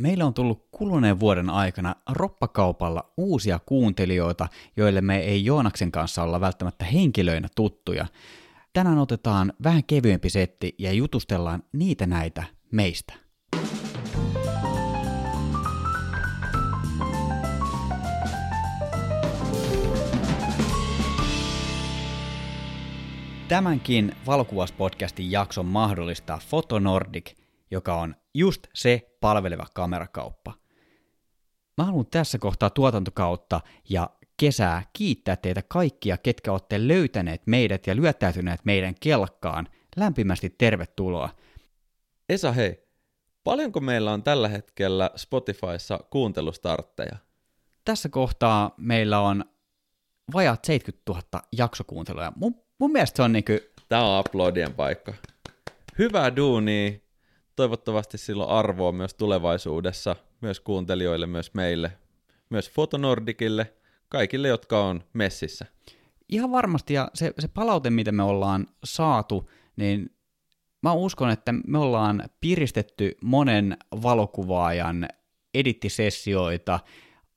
Meillä on tullut kuluneen vuoden aikana roppakaupalla uusia kuuntelijoita, joille me ei Joonaksen kanssa olla välttämättä henkilöinä tuttuja. Tänään otetaan vähän kevyempi setti ja jutustellaan niitä näitä meistä. Tämänkin valokuvaspodcastin jakson mahdollistaa Fotonordic, joka on just se palveleva kamerakauppa. Mä haluan tässä kohtaa tuotantokautta ja kesää kiittää teitä kaikkia, ketkä olette löytäneet meidät ja lyöttäytyneet meidän kelkkaan. Lämpimästi tervetuloa. Esa, hei, paljonko meillä on tällä hetkellä Spotifyssa kuuntelustartteja? Tässä kohtaa meillä on vajaat 70 000 jaksokuuntelua. Mun, mun mielestä se on niinku... Tää on uploadien paikka. Hyvää duunia. Toivottavasti silloin arvoa myös tulevaisuudessa, myös kuuntelijoille, myös meille, myös Fotonordikille, kaikille, jotka on messissä. Ihan varmasti, ja se, se palaute, mitä me ollaan saatu, niin mä uskon, että me ollaan piristetty monen valokuvaajan edittisessioita,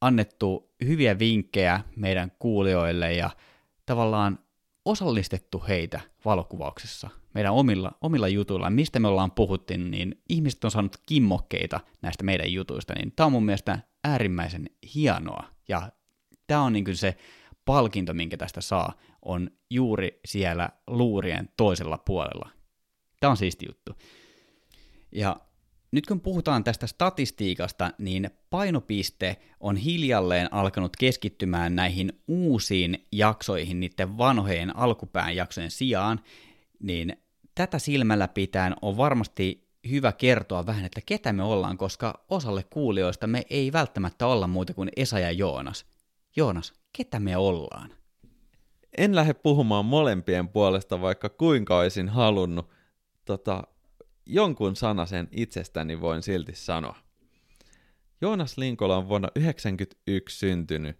annettu hyviä vinkkejä meidän kuulijoille ja tavallaan osallistettu heitä valokuvauksessa meidän omilla, omilla jutuilla, mistä me ollaan puhuttu, niin ihmiset on saanut kimmokkeita näistä meidän jutuista, niin tämä on mun mielestä äärimmäisen hienoa. Ja tämä on niin se palkinto, minkä tästä saa, on juuri siellä luurien toisella puolella. Tämä on siisti juttu. Ja nyt kun puhutaan tästä statistiikasta, niin painopiste on hiljalleen alkanut keskittymään näihin uusiin jaksoihin niiden vanhojen alkupään jaksojen sijaan, niin tätä silmällä pitäen on varmasti hyvä kertoa vähän, että ketä me ollaan, koska osalle kuulijoista me ei välttämättä olla muuta kuin Esa ja Joonas. Joonas, ketä me ollaan? En lähde puhumaan molempien puolesta, vaikka kuinka olisin halunnut. Tota, jonkun sanasen itsestäni voin silti sanoa. Joonas Linkola on vuonna 1991 syntynyt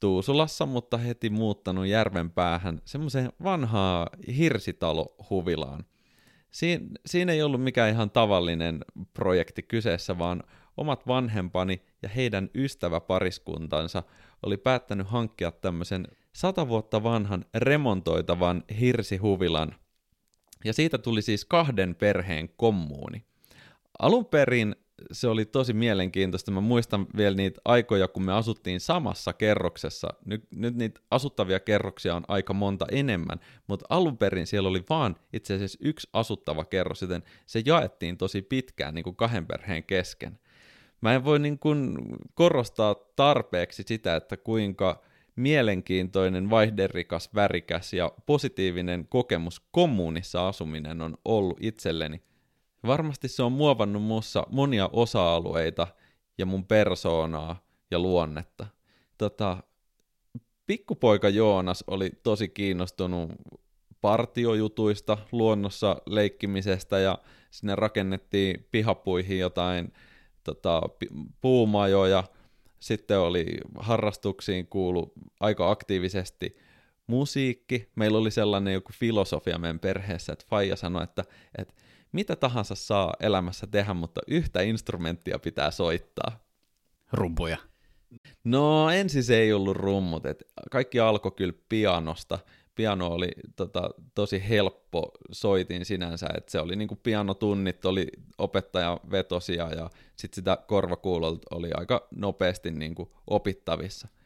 Tuusulassa, mutta heti muuttanut järven päähän semmoiseen vanhaa hirsitalo-huvilaan. Siin, siinä ei ollut mikään ihan tavallinen projekti kyseessä, vaan omat vanhempani ja heidän ystäväpariskuntansa oli päättänyt hankkia tämmöisen sata vuotta vanhan remontoitavan hirsihuvilan. Ja siitä tuli siis kahden perheen kommuuni. Alun perin se oli tosi mielenkiintoista. Mä muistan vielä niitä aikoja, kun me asuttiin samassa kerroksessa. Nyt, nyt niitä asuttavia kerroksia on aika monta enemmän, mutta alun perin siellä oli vaan itse asiassa yksi asuttava kerros, joten se jaettiin tosi pitkään niin kuin kahden perheen kesken. Mä en voi niin kuin korostaa tarpeeksi sitä, että kuinka mielenkiintoinen, vaihderikas, värikäs ja positiivinen kokemus kommunissa asuminen on ollut itselleni – Varmasti se on muovannut muussa monia osa-alueita ja mun persoonaa ja luonnetta. Tota, pikkupoika Joonas oli tosi kiinnostunut partiojutuista, luonnossa leikkimisestä ja sinne rakennettiin pihapuihin jotain tota, puumajoja. Sitten oli harrastuksiin kuulu aika aktiivisesti musiikki. Meillä oli sellainen joku filosofia meidän perheessä, että Faija sanoi, että, että mitä tahansa saa elämässä tehdä, mutta yhtä instrumenttia pitää soittaa. Rumpuja. No ensin se ei ollut rummut, et kaikki alkoi kyllä pianosta. Piano oli tota, tosi helppo soitin sinänsä, että se oli niinku pianotunnit, oli opettaja vetosia ja sitten sitä korvakuulolta oli aika nopeasti niinku opittavissa –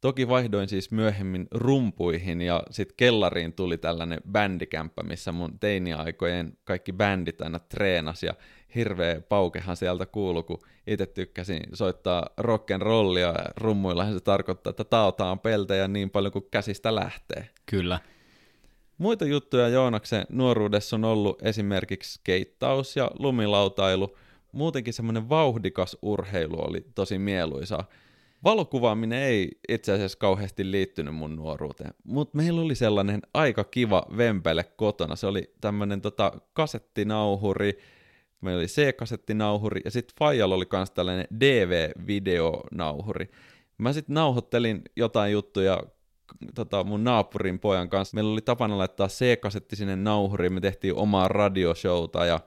Toki vaihdoin siis myöhemmin rumpuihin ja sitten kellariin tuli tällainen bändikämppä, missä mun teiniaikojen kaikki bändit aina treenas ja hirveä paukehan sieltä kuulu, kun itse tykkäsin soittaa rocken rollia ja rummuillahan se tarkoittaa, että taotaan peltejä niin paljon kuin käsistä lähtee. Kyllä. Muita juttuja Joonaksen nuoruudessa on ollut esimerkiksi skeittaus ja lumilautailu. Muutenkin semmoinen vauhdikas urheilu oli tosi mieluisaa Valokuvaaminen ei itse asiassa kauheasti liittynyt mun nuoruuteen, mutta meillä oli sellainen aika kiva vempele kotona. Se oli tämmöinen tota, kasettinauhuri, meillä oli C-kasettinauhuri ja sitten Fajalla oli myös tällainen DV-videonauhuri. Mä sitten nauhoittelin jotain juttuja tota, mun naapurin pojan kanssa. Meillä oli tapana laittaa C-kasetti sinne nauhuriin, me tehtiin omaa radioshowta ja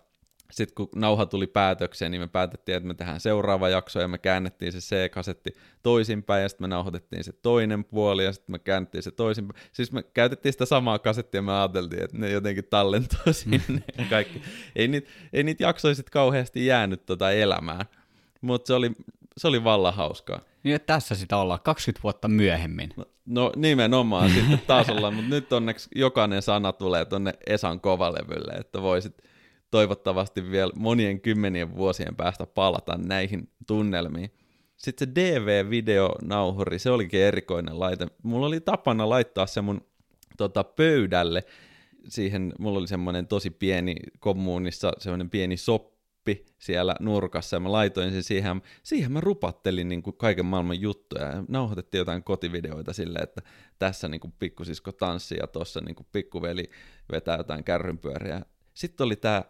sitten kun nauha tuli päätökseen, niin me päätettiin, että me tehdään seuraava jakso ja me käännettiin se C-kasetti toisinpäin ja sitten me nauhoitettiin se toinen puoli ja sitten me käännettiin se toisinpäin. Siis me käytettiin sitä samaa kasettia ja me ajateltiin, että ne jotenkin tallentaa sinne kaikki. Ei niitä, ei niitä jaksoja sitten kauheasti jäänyt tota elämään, mutta se oli, se oli vallan hauskaa. Niin että tässä sitä ollaan 20 vuotta myöhemmin. No, no nimenomaan sitten taas ollaan, mutta nyt onneksi jokainen sana tulee tonne Esan kovalevylle, että voisit toivottavasti vielä monien kymmenien vuosien päästä palata näihin tunnelmiin. Sitten se DV-videonauhuri, se olikin erikoinen laite. Mulla oli tapana laittaa se mun tota, pöydälle. Siihen mulla oli semmoinen tosi pieni kommunissa, semmoinen pieni soppi siellä nurkassa, ja mä laitoin sen siihen. Siihen mä rupattelin niin kuin kaiken maailman juttuja, ja nauhoitettiin jotain kotivideoita silleen, että tässä niin kuin pikkusisko tanssii, ja tuossa niin pikkuveli vetää jotain kärrynpyöriä. Sitten oli tämä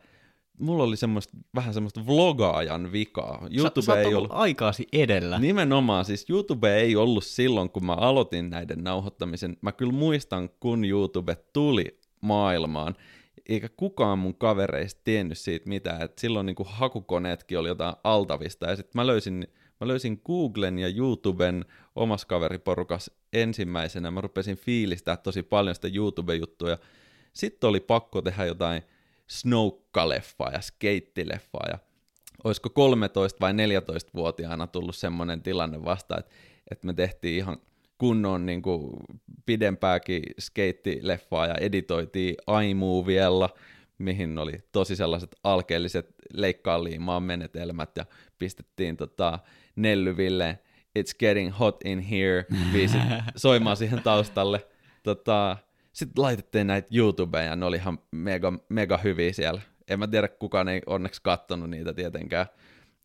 mulla oli semmoista, vähän semmoista vlogaajan vikaa. YouTube sä, sä ei ollut aikaasi edellä. Nimenomaan, siis YouTube ei ollut silloin, kun mä aloitin näiden nauhoittamisen. Mä kyllä muistan, kun YouTube tuli maailmaan, eikä kukaan mun kavereista tiennyt siitä mitään, että silloin niin hakukoneetkin oli jotain altavista, ja sitten mä löysin, mä löysin Googlen ja YouTuben omassa kaveriporukas ensimmäisenä, mä rupesin fiilistää tosi paljon sitä YouTube-juttuja, sitten oli pakko tehdä jotain snoukkaleffaa ja skeittileffaa ja olisiko 13 vai 14-vuotiaana tullut semmoinen tilanne vasta, että, että me tehtiin ihan kunnon niin kuin, pidempääkin skeittileffaa ja editoitiin iMoviella, mihin oli tosi sellaiset alkeelliset leikkaaliimaan menetelmät ja pistettiin tota, Nellyville It's Getting Hot in Here biisit soimaan siihen taustalle. Tota, sitten laitettiin näitä YouTubeen ja ne oli ihan mega, mega hyviä siellä. En mä tiedä, kukaan ei onneksi kattonut niitä tietenkään.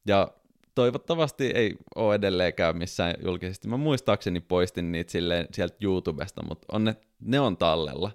Ja toivottavasti ei ole edelleenkään missään julkisesti. Mä muistaakseni poistin niitä silleen sieltä YouTubesta, mutta on ne, ne on tallella.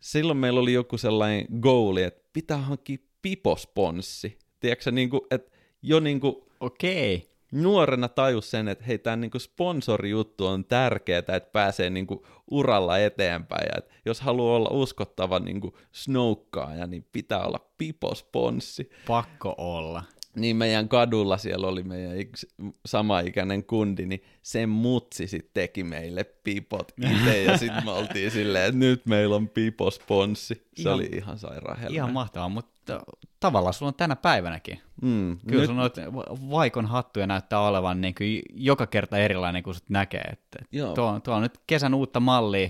Silloin meillä oli joku sellainen goali, että pitää hankkia piposponssi. Tiedätkö niin kuin, että jo niin kuin, Okei nuorena tajus sen, että hei, tämä niinku sponsorijuttu on tärkeää, että pääsee niinku uralla eteenpäin. Ja jos haluaa olla uskottava niinku snoukkaaja, niin pitää olla piposponssi. Pakko olla niin meidän kadulla siellä oli meidän yksi samaikäinen kundi, niin sen mutsi sitten teki meille pipot itse, ja sitten me oltiin silleen, että nyt meillä on piposponssi. Se ihan, oli ihan sairaan helveä. Ihan mahtavaa, mutta tavallaan sulla on tänä päivänäkin. Mm, Kyllä nyt... sun noit vaikon hattuja näyttää olevan niin kuin joka kerta erilainen, kun sut näkee. Että tuo, tuo on nyt kesän uutta mallia,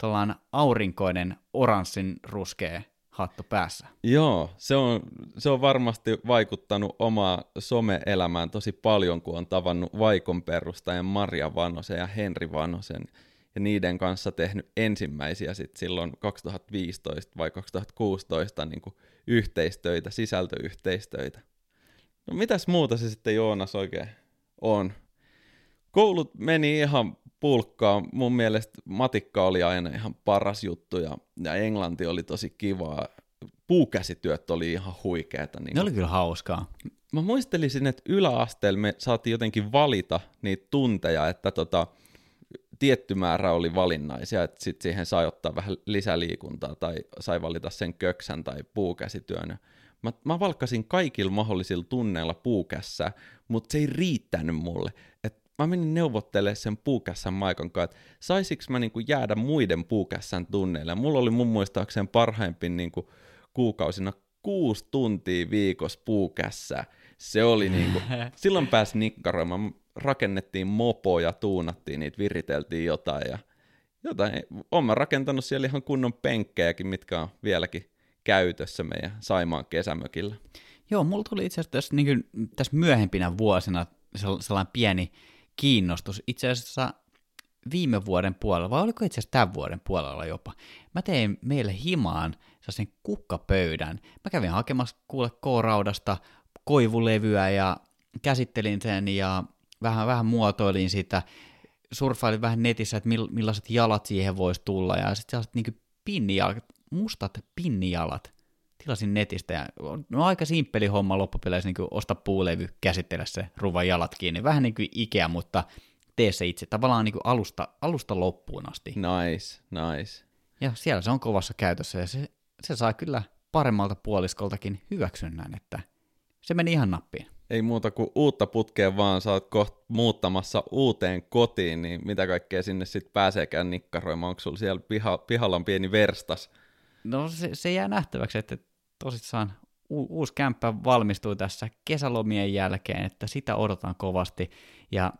tuollainen aurinkoinen oranssin ruskea hattu päässä. Joo, se on, se on varmasti vaikuttanut omaa some-elämään tosi paljon, kun on tavannut Vaikon perustajan Maria Vanosen ja Henri Vanosen ja niiden kanssa tehnyt ensimmäisiä sit silloin 2015 vai 2016 niin kuin yhteistöitä, sisältöyhteistöitä. No mitäs muuta se sitten Joonas oikein on? Koulut meni ihan pulkkaa. Mun mielestä matikka oli aina ihan paras juttu ja, ja englanti oli tosi kivaa. Puukäsityöt oli ihan huikeeta. Niin ne oli kyllä hauskaa. Mä muistelisin, että yläasteella me saatiin jotenkin valita niitä tunteja, että tota, tietty määrä oli valinnaisia, että sit siihen sai ottaa vähän lisäliikuntaa tai sai valita sen köksän tai puukäsityön. Mä, mä valkkasin kaikilla mahdollisilla tunneilla puukässä, mutta se ei riittänyt mulle. Mä menin neuvottelemaan sen puukässän Maikan kanssa, että saisinko mä niinku jäädä muiden puukässän tunneille. Mulla oli mun muistaakseni parhaimpi niinku kuukausina kuusi tuntia viikossa puukässä. Se oli niinku, silloin pääsi nikkaroimaan, rakennettiin mopoja, tuunattiin niitä, viriteltiin jotain ja jotain. Olen mä rakentanut siellä ihan kunnon penkkejäkin, mitkä on vieläkin käytössä meidän Saimaan kesämökillä. Joo, mulla tuli itse asiassa tässä, niin kuin, tässä myöhempinä vuosina sellainen pieni kiinnostus. Itse asiassa viime vuoden puolella, vai oliko itse asiassa tämän vuoden puolella jopa, mä tein meille himaan sen kukkapöydän. Mä kävin hakemassa kuule K-raudasta koivulevyä ja käsittelin sen ja vähän, vähän muotoilin sitä, surffailin vähän netissä, että millaiset jalat siihen voisi tulla ja sitten sellaiset niin pinnijalat, mustat pinnijalat, tilasin netistä ja no aika simppeli homma loppupeleissä niin osta puulevy, käsitellä se ruvan jalat kiinni. Vähän niin kuin Ikea, mutta tee se itse tavallaan niin alusta, alusta loppuun asti. Nice, nice. Ja siellä se on kovassa käytössä ja se, se saa kyllä paremmalta puoliskoltakin hyväksynnän, että se meni ihan nappiin. Ei muuta kuin uutta putkea vaan, sä oot kohta muuttamassa uuteen kotiin, niin mitä kaikkea sinne sitten pääseekään nikkaroimaan? Onko sulla siellä piha, pihalla on pieni verstas? No se, se jää nähtäväksi, että tosissaan u- uusi kämppä valmistuu tässä kesälomien jälkeen, että sitä odotan kovasti. Ja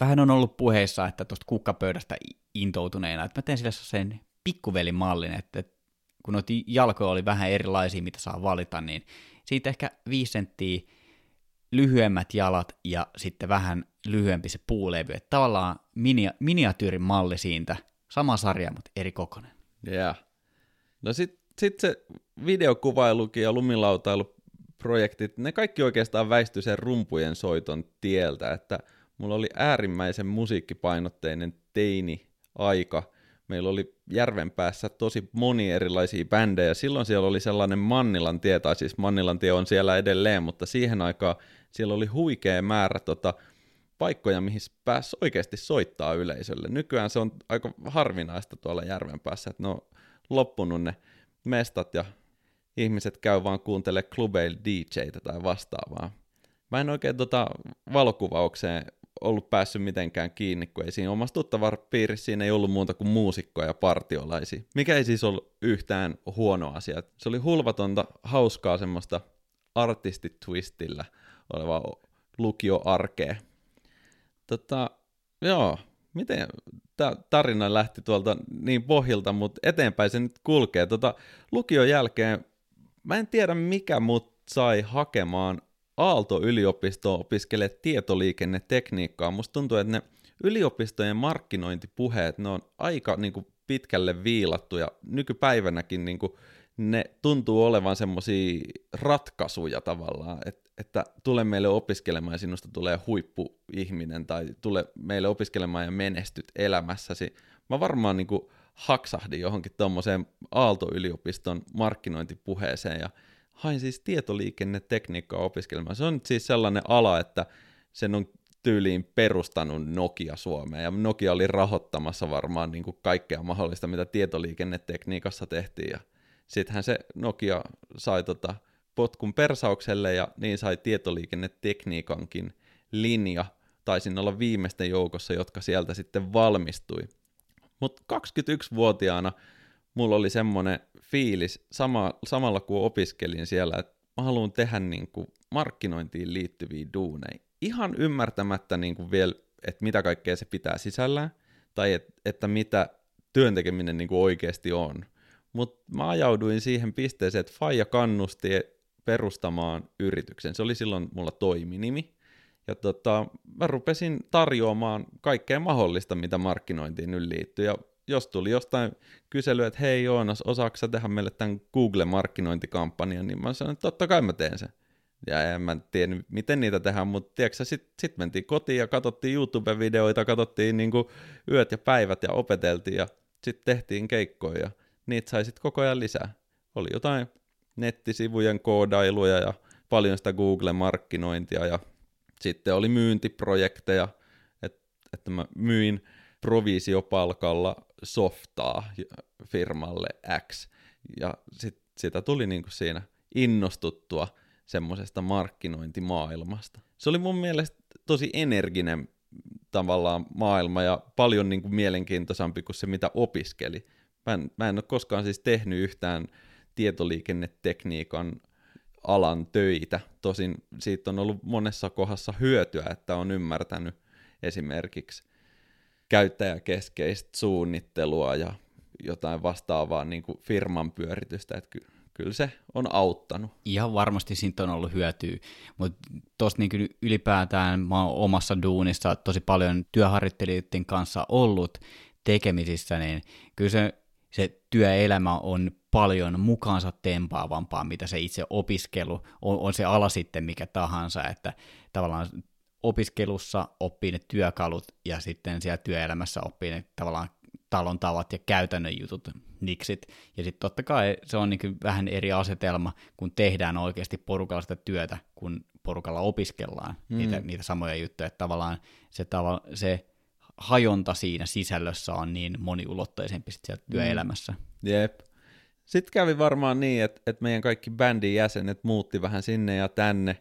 vähän on ollut puheissa, että tuosta kukkapöydästä intoutuneena, että mä teen sille sen pikkuvelimallin, että kun noita jalkoja oli vähän erilaisia, mitä saa valita, niin siitä ehkä viisi senttiä lyhyemmät jalat ja sitten vähän lyhyempi se puulevy. Että tavallaan minia- miniatyyrin malli siitä, sama sarja, mutta eri kokonen. Yeah. No sitten sit se videokuvailukin ja lumilautailuprojektit, ne kaikki oikeastaan väisty sen rumpujen soiton tieltä, että mulla oli äärimmäisen musiikkipainotteinen teini-aika. Meillä oli järven päässä tosi moni erilaisia bändejä. Silloin siellä oli sellainen Mannilan tie, tai siis Mannilan tie on siellä edelleen, mutta siihen aikaan siellä oli huikea määrä tota, paikkoja, mihin pääsi oikeasti soittaa yleisölle. Nykyään se on aika harvinaista tuolla järven päässä, että ne on loppunut ne mestat ja ihmiset käy vaan kuuntele klubeilla DJtä tai vastaavaa. Mä en oikein tota valokuvaukseen ollut päässyt mitenkään kiinni, kun ei siinä omassa piirissä siinä ei ollut muuta kuin muusikkoja ja partiolaisia. Mikä ei siis ollut yhtään huono asia. Se oli hulvatonta, hauskaa semmoista artistitwistillä olevaa lukioarkea. Tota, joo, miten tämä tarina lähti tuolta niin pohjilta, mutta eteenpäin se nyt kulkee. Tota, lukion jälkeen, mä en tiedä mikä mut sai hakemaan Aalto-yliopistoon opiskele tietoliikennetekniikkaa. Musta tuntuu, että ne yliopistojen markkinointipuheet, ne on aika niin kuin, pitkälle viilattu ja nykypäivänäkin niin kuin, ne tuntuu olevan semmoisia ratkaisuja tavallaan, että, että tule meille opiskelemaan ja sinusta tulee huippuihminen tai tule meille opiskelemaan ja menestyt elämässäsi. Mä varmaan niin kuin haksahdin johonkin tuommoiseen Aalto-yliopiston markkinointipuheeseen ja hain siis tietoliikennetekniikkaa opiskelemaan. Se on siis sellainen ala, että sen on tyyliin perustanut Nokia Suomeen, ja Nokia oli rahoittamassa varmaan niin kuin kaikkea mahdollista, mitä tietoliikennetekniikassa tehtiin, ja sittenhän se Nokia sai tota potkun persaukselle, ja niin sai tietoliikennetekniikankin linja, taisin olla viimeisten joukossa, jotka sieltä sitten valmistui. Mutta 21-vuotiaana mulla oli semmoinen fiilis sama, samalla kun opiskelin siellä, että mä haluan tehdä niin kuin markkinointiin liittyviä duuneja. Ihan ymmärtämättä niin kuin vielä, että mitä kaikkea se pitää sisällään, tai et, että mitä työntekeminen niin kuin oikeasti on. Mutta mä ajauduin siihen pisteeseen, että Faija kannusti perustamaan yrityksen. Se oli silloin mulla toiminimi. Ja tota, mä rupesin tarjoamaan kaikkea mahdollista, mitä markkinointiin nyt liittyy. Ja jos tuli jostain kyselyä, että hei Joonas, osaako tehdä meille tämän Google-markkinointikampanjan, niin mä sanoin, että totta kai mä teen sen. Ja en mä tiedä, miten niitä tehdään, mutta tiedätkö sitten sit mentiin kotiin ja katsottiin YouTube-videoita, katsottiin niinku yöt ja päivät ja opeteltiin ja sitten tehtiin keikkoja ja niitä sai sitten koko ajan lisää. Oli jotain nettisivujen koodailuja ja paljon sitä Google-markkinointia ja sitten oli myyntiprojekteja, että, että mä myin provisiopalkalla softaa firmalle X. Ja sit, sitä tuli niinku siinä innostuttua semmoisesta markkinointimaailmasta. Se oli mun mielestä tosi energinen tavallaan maailma ja paljon niinku mielenkiintoisempi kuin se, mitä opiskeli. Mä en, mä en ole koskaan siis tehnyt yhtään tietoliikennetekniikan alan töitä. Tosin siitä on ollut monessa kohdassa hyötyä, että on ymmärtänyt esimerkiksi käyttäjäkeskeistä suunnittelua ja jotain vastaavaa niin kuin firman pyöritystä, että ky- kyllä se on auttanut. Ihan varmasti siitä on ollut hyötyä, mutta tuossa niin ylipäätään mä oon omassa duunissa tosi paljon työharjoittelijoiden kanssa ollut tekemisissä, niin kyllä se, se työelämä on paljon mukaansa tempaavampaa, mitä se itse opiskelu, on, on se ala sitten mikä tahansa, että tavallaan opiskelussa oppii ne työkalut ja sitten siellä työelämässä oppii ne tavallaan talon tavat ja käytännön jutut, niksit. Ja sitten totta kai se on niin vähän eri asetelma, kun tehdään oikeasti porukalla sitä työtä, kun porukalla opiskellaan mm. niitä, niitä samoja juttuja. Että tavallaan se, tava, se hajonta siinä sisällössä on niin moniulotteisempi sitten siellä mm. työelämässä. Jep. Sitten kävi varmaan niin, että, että meidän kaikki bändin jäsenet muutti vähän sinne ja tänne,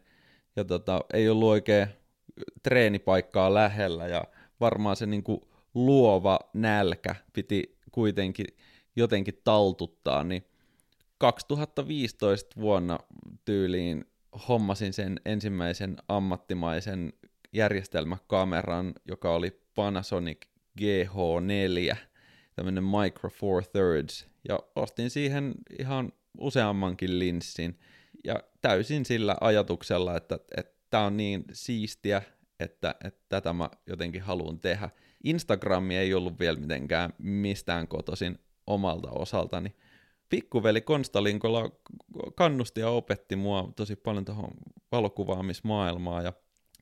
ja tota, ei ollut oikein treenipaikkaa lähellä, ja varmaan se niin kuin luova nälkä piti kuitenkin jotenkin taltuttaa, niin 2015 vuonna tyyliin hommasin sen ensimmäisen ammattimaisen järjestelmäkameran, joka oli Panasonic GH4, tämmöinen Micro Four Thirds, ja ostin siihen ihan useammankin linssin, ja täysin sillä ajatuksella, että tämä on niin siistiä, että, että tätä mä jotenkin haluan tehdä. Instagrami ei ollut vielä mitenkään mistään kotoisin omalta osaltani. Pikkuveli Konstalinkola kannusti ja opetti mua tosi paljon tuohon valokuvaamismaailmaan ja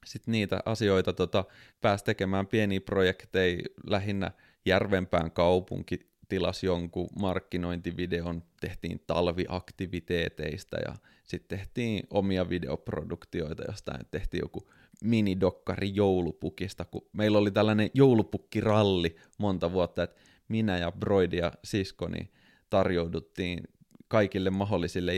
sitten niitä asioita tota, pääsi tekemään pieniä projekteja lähinnä Järvenpään kaupunki tilasi jonkun markkinointivideon, tehtiin talviaktiviteeteista ja sitten tehtiin omia videoproduktioita, josta tehtiin joku minidokkari joulupukista, kun meillä oli tällainen joulupukkiralli monta vuotta, että minä ja Broidi ja siskoni tarjouduttiin kaikille mahdollisille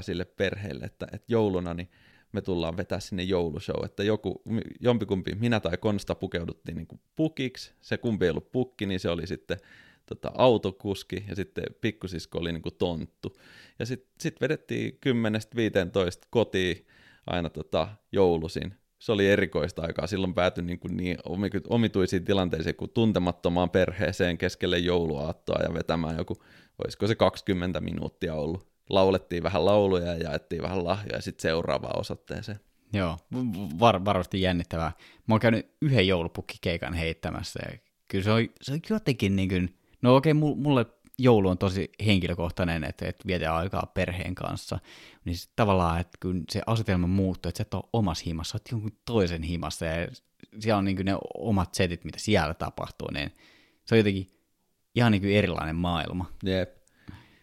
sille perheille, että, että jouluna niin me tullaan vetää sinne joulushow, että joku, jompikumpi, minä tai Konsta pukeuduttiin niin kuin pukiksi, se kumpi ei ollut pukki, niin se oli sitten tota, autokuski ja sitten pikkusisko oli niin kuin tonttu. Ja sitten sit vedettiin 10-15 kotiin aina tota, joulusin se oli erikoista aikaa. Silloin päätyi niin, kuin niin omituisiin tilanteisiin kuin tuntemattomaan perheeseen keskelle jouluaattoa ja vetämään joku, olisiko se 20 minuuttia ollut. Laulettiin vähän lauluja ja jaettiin vähän lahjoja ja sitten seuraavaan osoitteeseen. Joo, var- varmasti jännittävää. Mä oon käynyt yhden joulupukkikeikan heittämässä ja kyllä se on, se on jotenkin niin kuin, no okei, okay, mulle joulu on tosi henkilökohtainen, että, että vietetään aikaa perheen kanssa, niin sit tavallaan, että kun se asetelma muuttuu, että sä et ole omassa himassa, oot jonkun toisen himassa, ja siellä on niin ne omat setit, mitä siellä tapahtuu, niin se on jotenkin ihan niin erilainen maailma. Jep.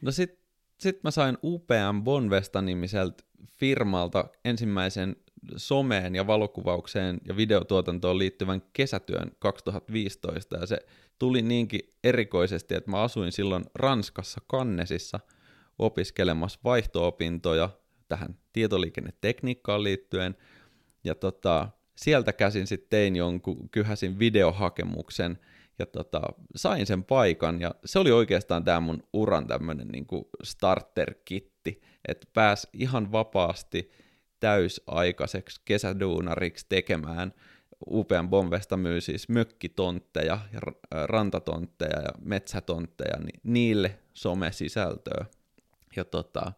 No sit, sit mä sain upean Bonvesta-nimiseltä firmalta ensimmäisen someen ja valokuvaukseen ja videotuotantoon liittyvän kesätyön 2015, ja se tuli niinkin erikoisesti, että mä asuin silloin Ranskassa Kannesissa opiskelemassa vaihto-opintoja tähän tietoliikennetekniikkaan liittyen, ja tota, sieltä käsin sitten tein jonkun, kyhäsin videohakemuksen, ja tota, sain sen paikan, ja se oli oikeastaan tämä mun uran tämmöinen niinku starter-kitti, että pääs ihan vapaasti täysaikaiseksi kesäduunariksi tekemään – upean Bonvesta myy siis mökkitontteja ja rantatontteja ja metsätontteja, niin niille somesisältöä. Ja tota,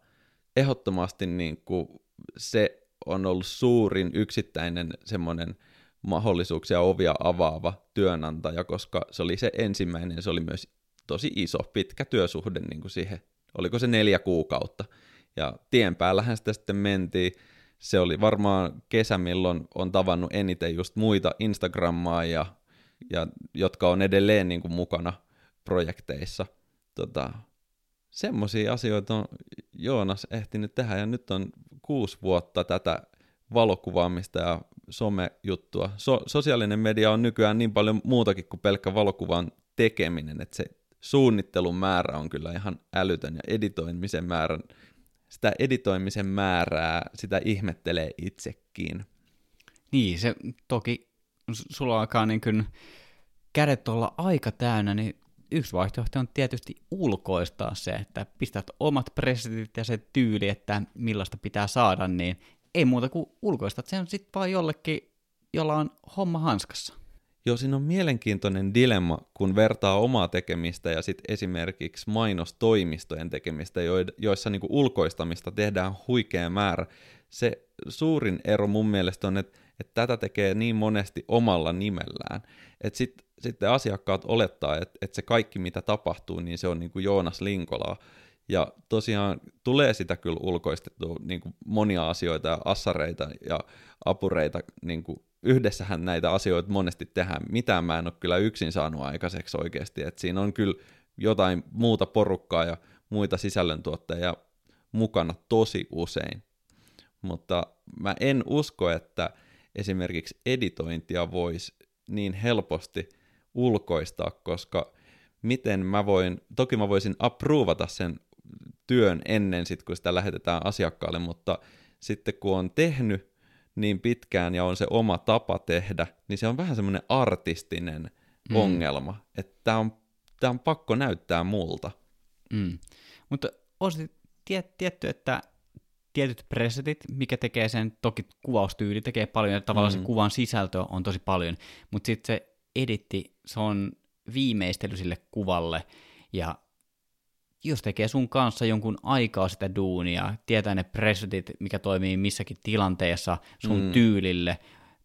ehdottomasti niin kuin se on ollut suurin yksittäinen semmoinen mahdollisuuksia ovia avaava työnantaja, koska se oli se ensimmäinen, se oli myös tosi iso, pitkä työsuhde niin kuin siihen, oliko se neljä kuukautta. Ja tien päällähän sitä sitten mentiin, se oli varmaan kesä, milloin on tavannut eniten just muita Instagrammaa ja, ja jotka on edelleen niin kuin mukana projekteissa. Tota, semmoisia asioita on Joonas ehtinyt tehdä ja nyt on kuusi vuotta tätä valokuvaamista ja somejuttua. So, sosiaalinen media on nykyään niin paljon muutakin kuin pelkkä valokuvan tekeminen, että se suunnittelun määrä on kyllä ihan älytön ja editoimisen määrän sitä editoimisen määrää, sitä ihmettelee itsekin. Niin, se toki sulla alkaa niin kuin kädet olla aika täynnä, niin yksi vaihtoehto on tietysti ulkoistaa se, että pistät omat presetit ja se tyyli, että millaista pitää saada, niin ei muuta kuin ulkoistat sen sitten vaan jollekin, jolla on homma hanskassa. Joo, siinä on mielenkiintoinen dilemma, kun vertaa omaa tekemistä ja sitten esimerkiksi mainostoimistojen tekemistä, joissa niinku ulkoistamista tehdään huikea määrä. Se suurin ero mun mielestä on, että, että tätä tekee niin monesti omalla nimellään, että sitten sit asiakkaat olettaa, että, että se kaikki mitä tapahtuu, niin se on niin kuin Joonas Linkolaa. Ja tosiaan tulee sitä kyllä ulkoistettua niin kuin monia asioita ja assareita ja apureita niin kuin yhdessähän näitä asioita monesti tehdään. Mitään mä en ole kyllä yksin saanut aikaiseksi oikeasti, että siinä on kyllä jotain muuta porukkaa ja muita sisällöntuottajia mukana tosi usein. Mutta mä en usko, että esimerkiksi editointia voisi niin helposti ulkoistaa, koska miten mä voin, toki mä voisin approvata sen työn ennen sit, kun sitä lähetetään asiakkaalle, mutta sitten kun on tehnyt niin pitkään ja on se oma tapa tehdä, niin se on vähän semmoinen artistinen mm. ongelma, että tämä on, tää on pakko näyttää multa. Mm. Mutta on se tiet, tietty, että tietyt presetit, mikä tekee sen, toki kuvaustyyli tekee paljon, ja tavallaan mm. se kuvan sisältö on tosi paljon, mutta sitten se editti, se on viimeistely sille kuvalle, ja jos tekee sun kanssa jonkun aikaa sitä duunia, tietää ne presetit, mikä toimii missäkin tilanteessa sun mm. tyylille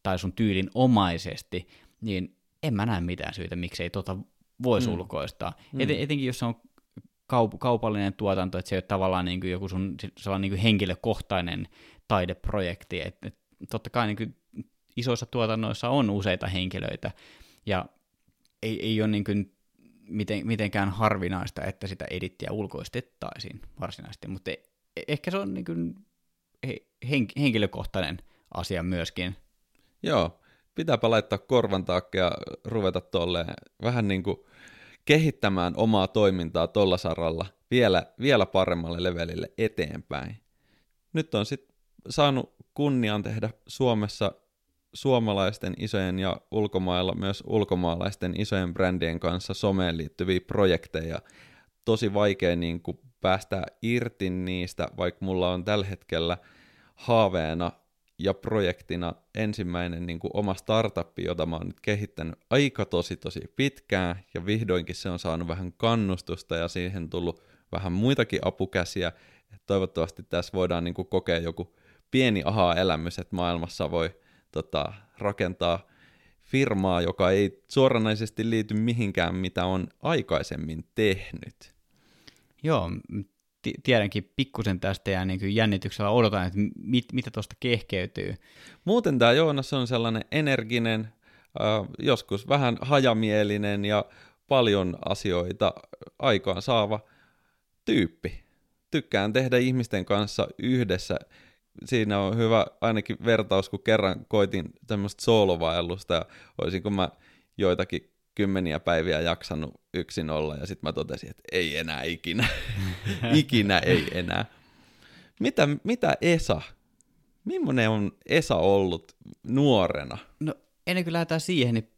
tai sun tyylin omaisesti, niin en mä näe mitään syytä, miksei tota voisi mm. ulkoistaa. Mm. Et, etenkin jos se on kaup- kaupallinen tuotanto, että se ei ole tavallaan niin kuin joku sun sellainen niin kuin henkilökohtainen taideprojekti. Et, et totta kai niin kuin isoissa tuotannoissa on useita henkilöitä, ja ei, ei ole niin kuin miten, mitenkään harvinaista, että sitä edittiä ulkoistettaisiin varsinaisesti, mutta e, ehkä se on niin kuin hen, henkilökohtainen asia myöskin. Joo, pitääpä laittaa korvan taakse ja ruveta tolleen vähän niin kuin kehittämään omaa toimintaa tuolla saralla vielä, vielä paremmalle levelille eteenpäin. Nyt on sitten saanut kunnian tehdä Suomessa suomalaisten isojen ja ulkomailla myös ulkomaalaisten isojen brändien kanssa someen liittyviä projekteja. Tosi vaikea niin kuin päästä irti niistä, vaikka mulla on tällä hetkellä haaveena ja projektina ensimmäinen niin kuin oma startuppi, jota mä oon nyt kehittänyt aika tosi tosi pitkään, ja vihdoinkin se on saanut vähän kannustusta, ja siihen tullut vähän muitakin apukäsiä. Toivottavasti tässä voidaan niin kuin kokea joku pieni aha-elämys, että maailmassa voi tota, rakentaa firmaa, joka ei suoranaisesti liity mihinkään, mitä on aikaisemmin tehnyt. Joo, tiedänkin pikkusen tästä ja niin jännityksellä odotan, että mit, mitä tuosta kehkeytyy. Muuten tämä Joonas on sellainen energinen, äh, joskus vähän hajamielinen ja paljon asioita aikaan saava tyyppi. Tykkään tehdä ihmisten kanssa yhdessä. Siinä on hyvä ainakin vertaus, kun kerran koitin tämmöistä soolovaellusta ja olisinko mä joitakin kymmeniä päiviä jaksanut yksin olla, ja sitten mä totesin, että ei enää ikinä. ikinä ei enää. Mitä, mitä Esa? Millainen on Esa ollut nuorena? No ennen kuin lähdetään siihen, niin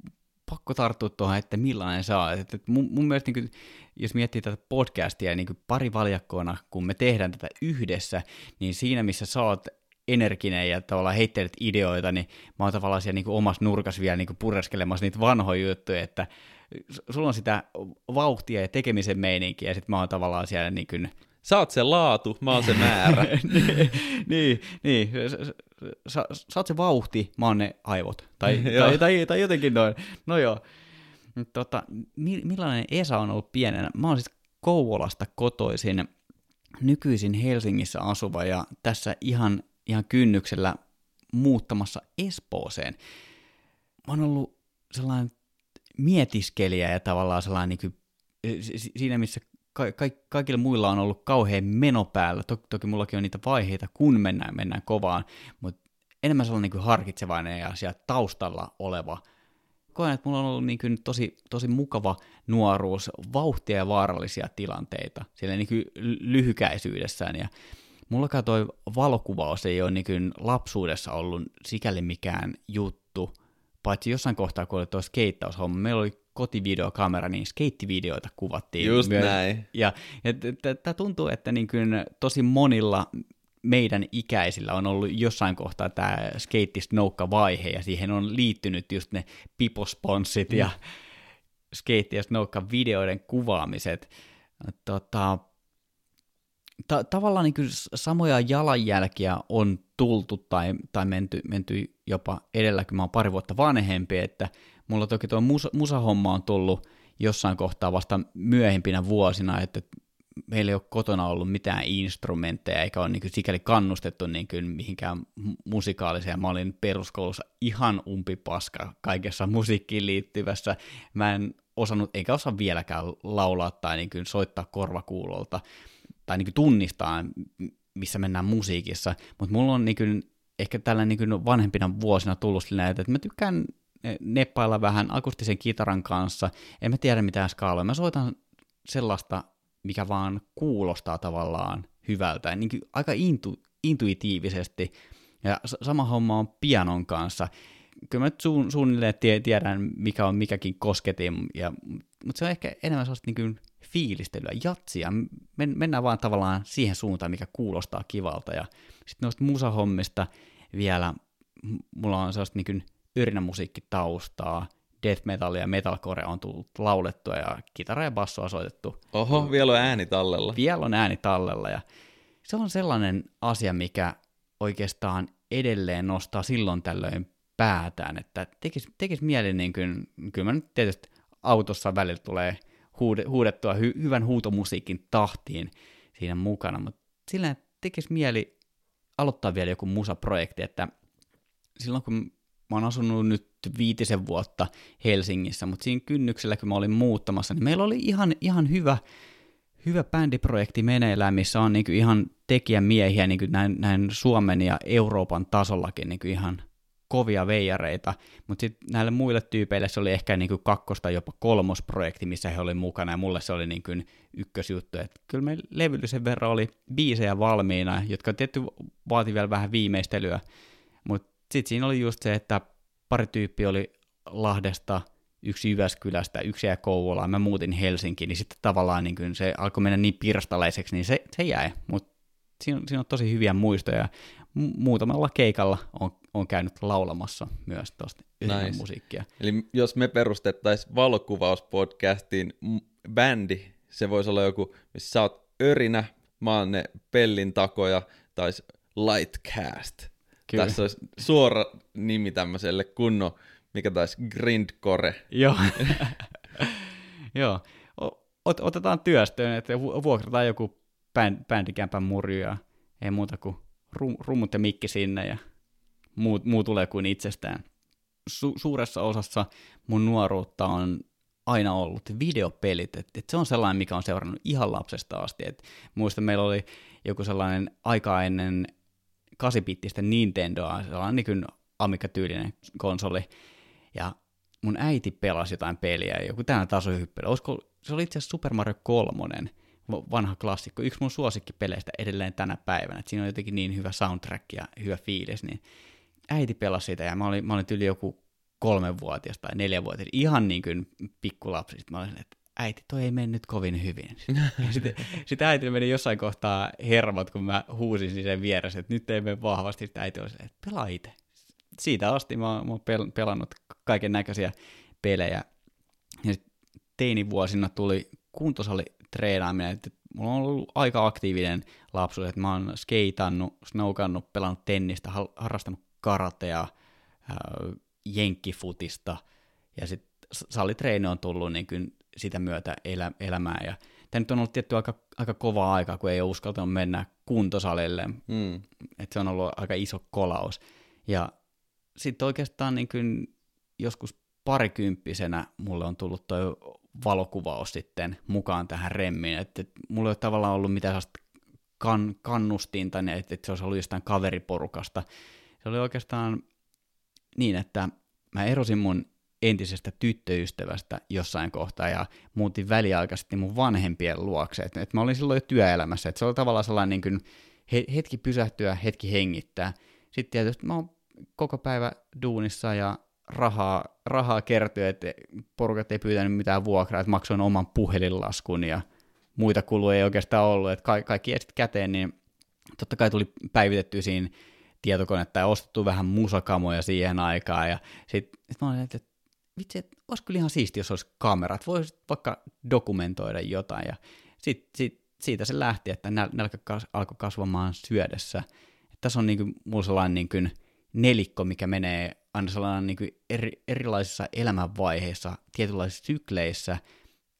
pakko tarttua tuohon, että millainen oot. Että mun, mun mielestä, niin kuin, jos miettii tätä podcastia niin kuin pari valjakkoona, kun me tehdään tätä yhdessä, niin siinä missä sä oot energinen ja tavallaan heittelet ideoita, niin mä oon tavallaan siellä niin kuin omassa nurkas vielä niin kuin pureskelemassa niitä vanhoja juttuja, että sulla on sitä vauhtia ja tekemisen meininkiä, ja sitten mä oon tavallaan siellä niin kuin... Sä oot se laatu, mä oon se määrä. niin, niin, niin. Sä, sä oot se vauhti, mä oon ne aivot. Tai, tai, tai, tai, jotenkin noin. No joo. Tota, millainen Esa on ollut pienenä? Mä oon siis Kouvolasta kotoisin, nykyisin Helsingissä asuva ja tässä ihan ihan kynnyksellä muuttamassa Espooseen. Mä oon ollut sellainen mietiskelijä ja tavallaan sellainen niin kuin, siinä, missä ka- ka- kaikilla muilla on ollut kauhean meno päällä. Toki, toki mullakin on niitä vaiheita, kun mennään, mennään kovaan, mutta enemmän sellainen niin kuin harkitsevainen ja siellä taustalla oleva. Koen, että mulla on ollut niin kuin tosi, tosi mukava nuoruus, vauhtia ja vaarallisia tilanteita siellä niin kuin lyhykäisyydessään. Ja mullakaan toi valokuvaus ei ole niin lapsuudessa ollut sikäli mikään juttu, paitsi jossain kohtaa, kun oli tuo skeittaushomma, meillä oli kotivideokamera, niin skeittivideoita kuvattiin. Just myös. näin. Ja, ja tämä tuntuu, että niin kuin tosi monilla meidän ikäisillä on ollut jossain kohtaa tämä skeitti-snoukka-vaihe, ja siihen on liittynyt just ne piposponssit mm. ja skeitti- ja snoukka-videoiden kuvaamiset. Tota, ta- tavallaan niin kuin samoja jalanjälkiä on tultu tai, tai menty, menty jopa edellä, kun mä oon pari vuotta vanhempi, että mulla toki tuo musa, musahomma on tullut jossain kohtaa vasta myöhempinä vuosina, että meillä ei ole kotona ollut mitään instrumentteja, eikä ole niin kuin sikäli kannustettu niin kuin mihinkään musikaaliseen. Mä olin peruskoulussa ihan umpipaska kaikessa musiikkiin liittyvässä. Mä en osannut, eikä osaa vieläkään laulaa tai niin kuin soittaa korvakuulolta tai niin kuin tunnistaa, missä mennään musiikissa, mutta mulla on niin kuin, ehkä tällä niin kuin vanhempina vuosina tullut silleen, että mä tykkään neppailla vähän akustisen kitaran kanssa, en mä tiedä mitään skaaloja, mä soitan sellaista mikä vaan kuulostaa tavallaan hyvältä, niin kuin aika intu, intuitiivisesti. Ja sama homma on pianon kanssa. Kyllä mä nyt suun, suunnilleen tiedän, mikä on mikäkin kosketin, ja, mutta se on ehkä enemmän sellaista niin kuin fiilistelyä, jatsia. Men, mennään vaan tavallaan siihen suuntaan, mikä kuulostaa kivalta. Ja sitten noista musahommista vielä, mulla on sellaista niin yrinämusiikkitaustaa, death metal ja metalcore on tullut laulettua ja kitara ja bassoa soitettu. Oho, vielä on ääni tallella. Vielä on ääni tallella ja se on sellainen asia, mikä oikeastaan edelleen nostaa silloin tällöin päätään, että tekisi tekis mieli niin kuin, kyllä mä nyt tietysti autossa välillä tulee huudettua hy, hyvän huutomusiikin tahtiin siinä mukana, mutta sillä tekisi mieli aloittaa vielä joku musaprojekti, että silloin kun mä oon asunut viitisen vuotta Helsingissä, mutta siinä kynnyksellä, kun mä olin muuttamassa, niin meillä oli ihan, ihan hyvä, hyvä bändiprojekti meneillään, missä on niin ihan tekijämiehiä niin näin, näin Suomen ja Euroopan tasollakin niin ihan kovia veijareita, mutta sitten näille muille tyypeille se oli ehkä niin kuin kakkos- tai jopa kolmosprojekti, missä he olivat mukana, ja mulle se oli niin kuin ykkösjuttu, että kyllä meillä levyllisen verran oli biisejä valmiina, jotka tietty vaati vielä vähän viimeistelyä, mutta sitten siinä oli just se, että pari tyyppi oli Lahdesta, yksi Jyväskylästä, yksi jäi Kouvolaan, mä muutin Helsinkiin, niin sitten tavallaan niin kuin se alkoi mennä niin pirstaleiseksi, niin se, se jäi, mutta siinä, siinä on tosi hyviä muistoja, muutamalla keikalla on, on käynyt laulamassa myös tuosta nice. musiikkia. Eli jos me perustettaisiin valokuvauspodcastiin bändi, se voisi olla joku, missä sä oot örinä, mä oon ne pellin takoja, tai Lightcast. Kyllä. Tässä olisi suora nimi tämmöiselle kunnon, mikä taisi grindcore. Joo. Joo. Ot- otetaan työstöön, että vuokrataan joku bändikämpän murju ja ei muuta kuin rum- rummut ja mikki sinne ja muu, muu tulee kuin itsestään. Su- suuressa osassa mun nuoruutta on aina ollut videopelit, että et se on sellainen, mikä on seurannut ihan lapsesta asti. Et muistan, meillä oli joku sellainen aika ennen 8-bittistä Nintendoa, sellainen niin kuin Amiga-tyylinen konsoli, ja mun äiti pelasi jotain peliä, joku tämä tasohyppely, olisiko, se oli itse asiassa Super Mario 3, vanha klassikko, yksi mun suosikkipeleistä edelleen tänä päivänä, että siinä on jotenkin niin hyvä soundtrack ja hyvä fiilis, niin äiti pelasi sitä, ja mä olin, mä olin yli joku kolmenvuotias tai neljävuotias, ihan niin kuin pikkulapsi, sitten mä olin, että äiti, toi ei mennyt kovin hyvin. Sitten, sitten äiti meni jossain kohtaa hermot, kun mä huusin sen vieressä, että nyt ei mene vahvasti. Sitten äiti oli että pelaa itse. Siitä asti mä, oon pelannut kaiken näköisiä pelejä. Ja teinivuosina tuli kuntosali treenaaminen, että mulla on ollut aika aktiivinen lapsuus, että mä oon skeitannut, snowkannut, pelannut tennistä, harrastanut karatea, äh, jenkkifutista, ja sitten salitreeni on tullut niin kuin sitä myötä elä, elämää. Ja tämä nyt on ollut tietty aika, aika kova aika, kun ei ole uskaltanut mennä kuntosalille. Mm. Että se on ollut aika iso kolaus. Ja sitten oikeastaan niin kuin joskus parikymppisenä mulle on tullut tuo valokuvaus sitten mukaan tähän remmiin. Että et mulla ei ole tavallaan ollut mitään sellaista kan, kannustinta, että, että se olisi ollut jostain kaveriporukasta. Se oli oikeastaan niin, että mä erosin mun entisestä tyttöystävästä jossain kohtaa ja muutin väliaikaisesti mun vanhempien luokse. Et, et mä olin silloin jo työelämässä, että se oli tavallaan sellainen niin kuin hetki pysähtyä, hetki hengittää. Sitten tietysti mä oon koko päivä duunissa ja rahaa, rahaa kertyi, että porukat ei pyytänyt mitään vuokraa, että maksoin oman puhelinlaskun ja muita kuluja ei oikeastaan ollut, että ka- kaikki jäi käteen, niin totta kai tuli päivitettyä siinä tietokonetta ja ostettu vähän musakamoja siihen aikaan ja sitten sit mä olin, että vitsi, että olisi kyllä ihan siisti, jos olisi kamerat, voisi vaikka dokumentoida jotain, ja sit, sit, siitä se lähti, että näl, nälkä kas, alkoi kasvamaan syödessä. Et tässä on niin kuin, mulla sellainen niin kuin nelikko, mikä menee aina sellainen niin kuin eri, erilaisissa elämänvaiheissa, tietynlaisissa sykleissä,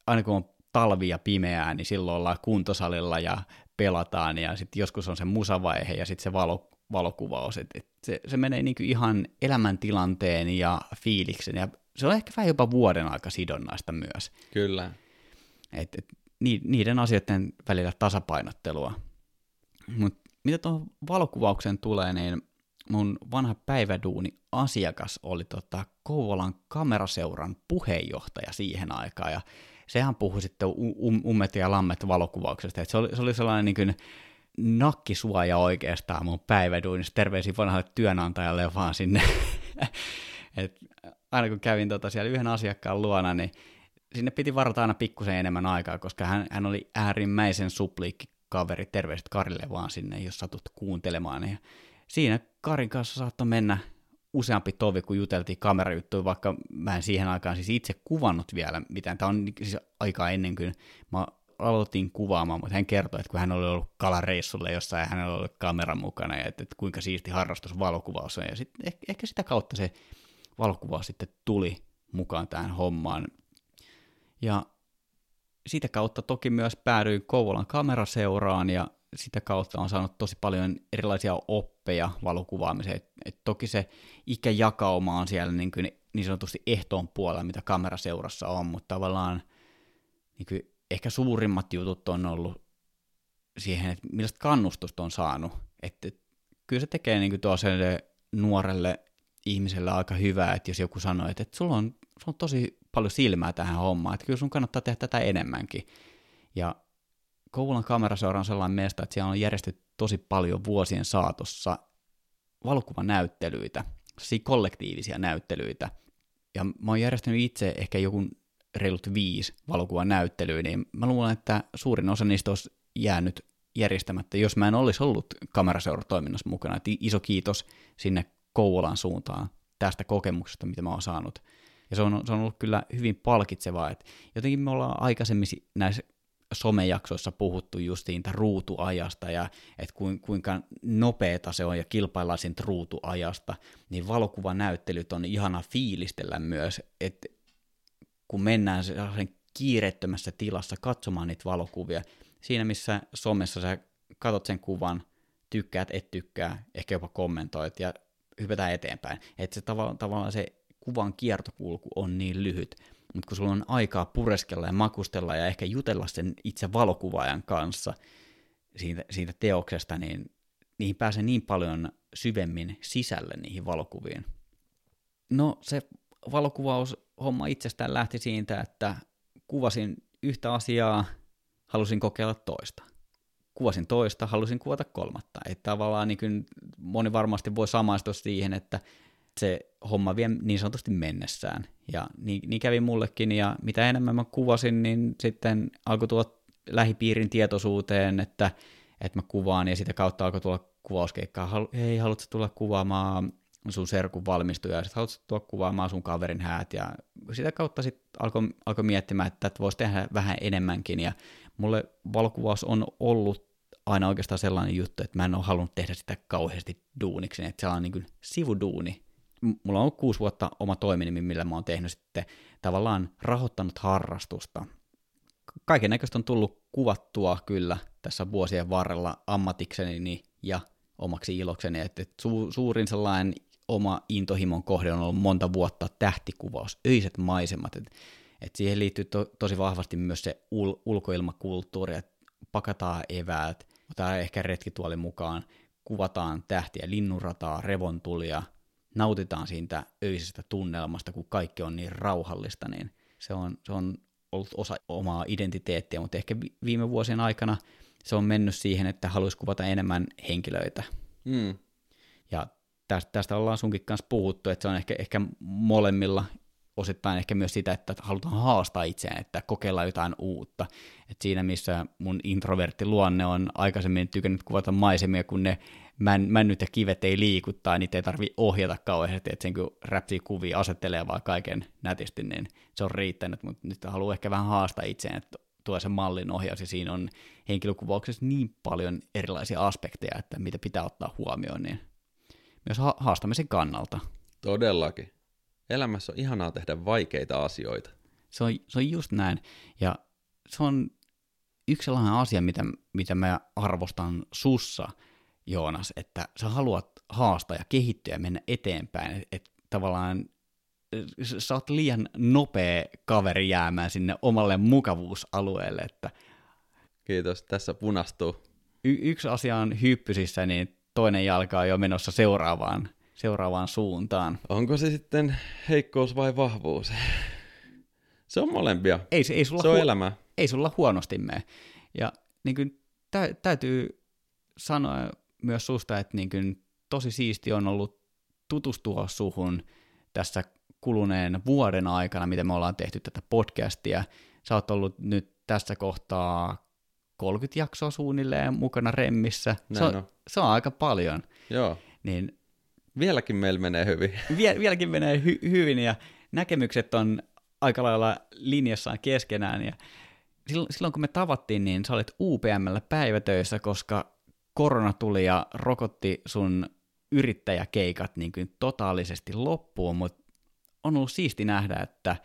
aina kun on talvi ja pimeää, niin silloin ollaan kuntosalilla ja pelataan, ja sitten joskus on se musavaihe ja sitten se valo, valokuvaus, että et se, se menee niin kuin ihan elämäntilanteen ja fiiliksen ja se on ehkä vähän jopa vuoden aika sidonnaista myös. Kyllä. Et, et, niiden asioiden välillä tasapainottelua. Mutta mitä tuohon valokuvaukseen tulee, niin mun vanha päiväduuni asiakas oli tota Kouvolan kameraseuran puheenjohtaja siihen aikaan, ja sehän puhui sitten um, ummet ja lammet valokuvauksesta, että se oli, se oli sellainen niin kuin nakkisuoja oikeastaan mun päiväduunissa, terveisiä vanhalle työnantajalle vaan sinne. Et aina kun kävin tota siellä yhden asiakkaan luona, niin sinne piti varata aina pikkusen enemmän aikaa, koska hän, hän oli äärimmäisen supliikki kaveri, terveiset Karille vaan sinne, jos satut kuuntelemaan. Ja siinä Karin kanssa saattoi mennä useampi tovi, kun juteltiin kamerajuttuja, vaikka mä en siihen aikaan siis itse kuvannut vielä mitään. Tämä on siis aikaa ennen kuin mä aloitin kuvaamaan, mutta hän kertoi, että kun hän oli ollut kalareissulle jossain ja hänellä oli kamera mukana, ja että, että kuinka siisti harrastus valokuvaus on. Ja sitten ehkä, ehkä sitä kautta se valokuvaus sitten tuli mukaan tähän hommaan. Ja sitä kautta toki myös päädyin Kouvolan kameraseuraan ja sitä kautta on saanut tosi paljon erilaisia oppeja valokuvaamiseen. Et, et toki se ikäjakauma on siellä niin, kuin niin sanotusti ehtoon puolella, mitä kameraseurassa on, mutta tavallaan niin kuin ehkä suurimmat jutut on ollut siihen, että millaista kannustusta on saanut. Että et, kyllä se tekee niin kuin nuorelle ihmiselle aika hyvää, että jos joku sanoo, että, että sulla, on, sulla on tosi paljon silmää tähän hommaan, että kyllä sun kannattaa tehdä tätä enemmänkin. Ja Kouvolan kameraseura on sellainen mesta, että siellä on järjestetty tosi paljon vuosien saatossa valokuvanäyttelyitä, siis kollektiivisia näyttelyitä. Ja mä oon järjestänyt itse ehkä joku reilut viisi valokuvan näyttelyä, niin mä luulen, että suurin osa niistä olisi jäänyt järjestämättä, jos mä en olisi ollut kameraseuratoiminnassa mukana. Et iso kiitos sinne Kouvolan suuntaan tästä kokemuksesta, mitä mä oon saanut. Ja se on, se on ollut kyllä hyvin palkitsevaa, että jotenkin me ollaan aikaisemmin näissä somejaksoissa puhuttu justiin ruutuajasta ja että kuinka nopeeta se on ja kilpaillaan siitä ruutuajasta, niin valokuvanäyttelyt on ihana fiilistellä myös, että kun mennään sen kiireettömässä tilassa katsomaan niitä valokuvia, siinä missä somessa sä katot sen kuvan, tykkäät, et tykkää, ehkä jopa kommentoit ja hypätään eteenpäin. Että se tavallaan, tavallaan se kuvan kiertokulku on niin lyhyt, mutta kun sulla on aikaa pureskella ja makustella ja ehkä jutella sen itse valokuvaajan kanssa siitä, siitä teoksesta, niin niihin pääsee niin paljon syvemmin sisälle niihin valokuviin. No se valokuvaushomma itsestään lähti siitä, että kuvasin yhtä asiaa, halusin kokeilla toista. Kuvasin toista, halusin kuvata kolmatta. Että tavallaan niin moni varmasti voi samaistua siihen, että se homma vie niin sanotusti mennessään. Ja niin, niin kävi mullekin, ja mitä enemmän mä kuvasin, niin sitten alkoi tulla lähipiirin tietoisuuteen, että, että mä kuvaan, ja sitä kautta alkoi tulla kuvauskeikkaa. Hei, haluatko tulla kuvaamaan sun serkun valmistuja, ja sitten haluatko tulla kuvaamaan sun kaverin häät, ja sitä kautta sitten alkoi, alkoi miettimään, että, että voisi tehdä vähän enemmänkin, ja mulle valokuvaus on ollut aina oikeastaan sellainen juttu, että mä en ole halunnut tehdä sitä kauheasti duuniksi, että sellainen niin kuin sivuduuni, mulla on ollut kuusi vuotta oma toiminimi, millä mä oon tehnyt sitten tavallaan rahoittanut harrastusta. Kaiken näköistä on tullut kuvattua kyllä tässä vuosien varrella ammatikseni ja omaksi ilokseni, että su- suurin sellainen oma intohimon kohde on ollut monta vuotta tähtikuvaus, öiset maisemat, että et siihen liittyy to- tosi vahvasti myös se ul- ulkoilmakulttuuri, että pakataan eväät, otetaan ehkä retkituoli mukaan, kuvataan tähtiä, linnunrataa, revontulia – nautitaan siitä öisestä tunnelmasta, kun kaikki on niin rauhallista, niin se on, se on ollut osa omaa identiteettiä, mutta ehkä viime vuosien aikana se on mennyt siihen, että haluaisi kuvata enemmän henkilöitä. Mm. Ja tästä, tästä ollaan sunkin kanssa puhuttu, että se on ehkä, ehkä molemmilla osittain ehkä myös sitä, että halutaan haastaa itseään, että kokeillaan jotain uutta. Et siinä missä mun introvertti luonne on aikaisemmin tykännyt kuvata maisemia, kun ne män, männyt ja kivet ei liiku tai niitä ei tarvi ohjata kauheasti, että sen kun räpsii kuvia asettelee vaan kaiken nätisti, niin se on riittänyt, mutta nyt haluan ehkä vähän haastaa itseään, että tuo se mallin ohjaus ja siinä on henkilökuvauksessa niin paljon erilaisia aspekteja, että mitä pitää ottaa huomioon, niin myös ha- haastamisen kannalta. Todellakin. Elämässä on ihanaa tehdä vaikeita asioita. Se on, se on just näin. Ja se on yksi sellainen asia, mitä, mitä mä arvostan sussa, Joonas, että sä haluat haastaa ja kehittyä ja mennä eteenpäin, että et tavallaan sä oot liian nopea kaveri jäämään sinne omalle mukavuusalueelle, että Kiitos, tässä punastuu. Y- yksi asia on hyppysissä, niin toinen jalka on jo menossa seuraavaan, seuraavaan suuntaan. Onko se sitten heikkous vai vahvuus? Se on molempia. Ei, se- ei, sulla, Se on hu- elämää. ei sulla huonosti mene. Ja niin kuin, tä, täytyy sanoa myös susta, että niin kuin, tosi siisti on ollut tutustua suhun tässä kuluneen vuoden aikana, miten me ollaan tehty tätä podcastia. Sä oot ollut nyt tässä kohtaa 30 jaksoa suunnilleen mukana Remmissä. Se on. se on aika paljon. Joo. Niin Vieläkin meillä menee hyvin. vie, vieläkin menee hy- hyvin ja näkemykset on aika lailla linjassaan keskenään. Ja silloin, silloin kun me tavattiin, niin sä olit UPMllä päivätöissä, koska korona tuli ja rokotti sun yrittäjäkeikat niin kuin totaalisesti loppuun, mutta on ollut siisti nähdä, että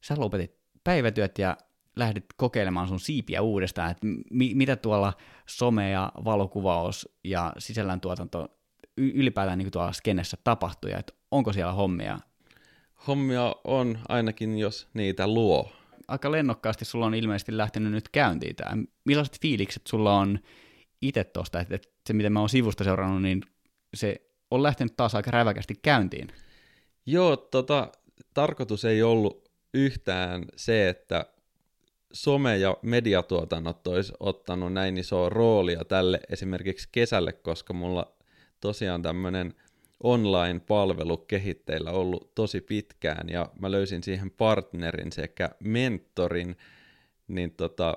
sä lopetit päivätyöt ja lähdit kokeilemaan sun siipiä uudestaan, että mi- mitä tuolla some ja valokuvaus ja sisällöntuotanto ylipäätään niin tuolla skenessä tapahtuu ja että onko siellä hommia. Hommia on ainakin, jos niitä luo. Aika lennokkaasti sulla on ilmeisesti lähtenyt nyt käyntiin tämä. Millaiset fiilikset sulla on itse tuosta, että, että se mitä mä oon sivusta seurannut, niin se on lähtenyt taas aika räväkästi käyntiin. Joo, tota, tarkoitus ei ollut yhtään se, että some- ja mediatuotannot olisi ottanut näin isoa roolia tälle esimerkiksi kesälle, koska mulla tosiaan tämmöinen online-palvelu kehitteillä ollut tosi pitkään, ja mä löysin siihen partnerin sekä mentorin, niin tota,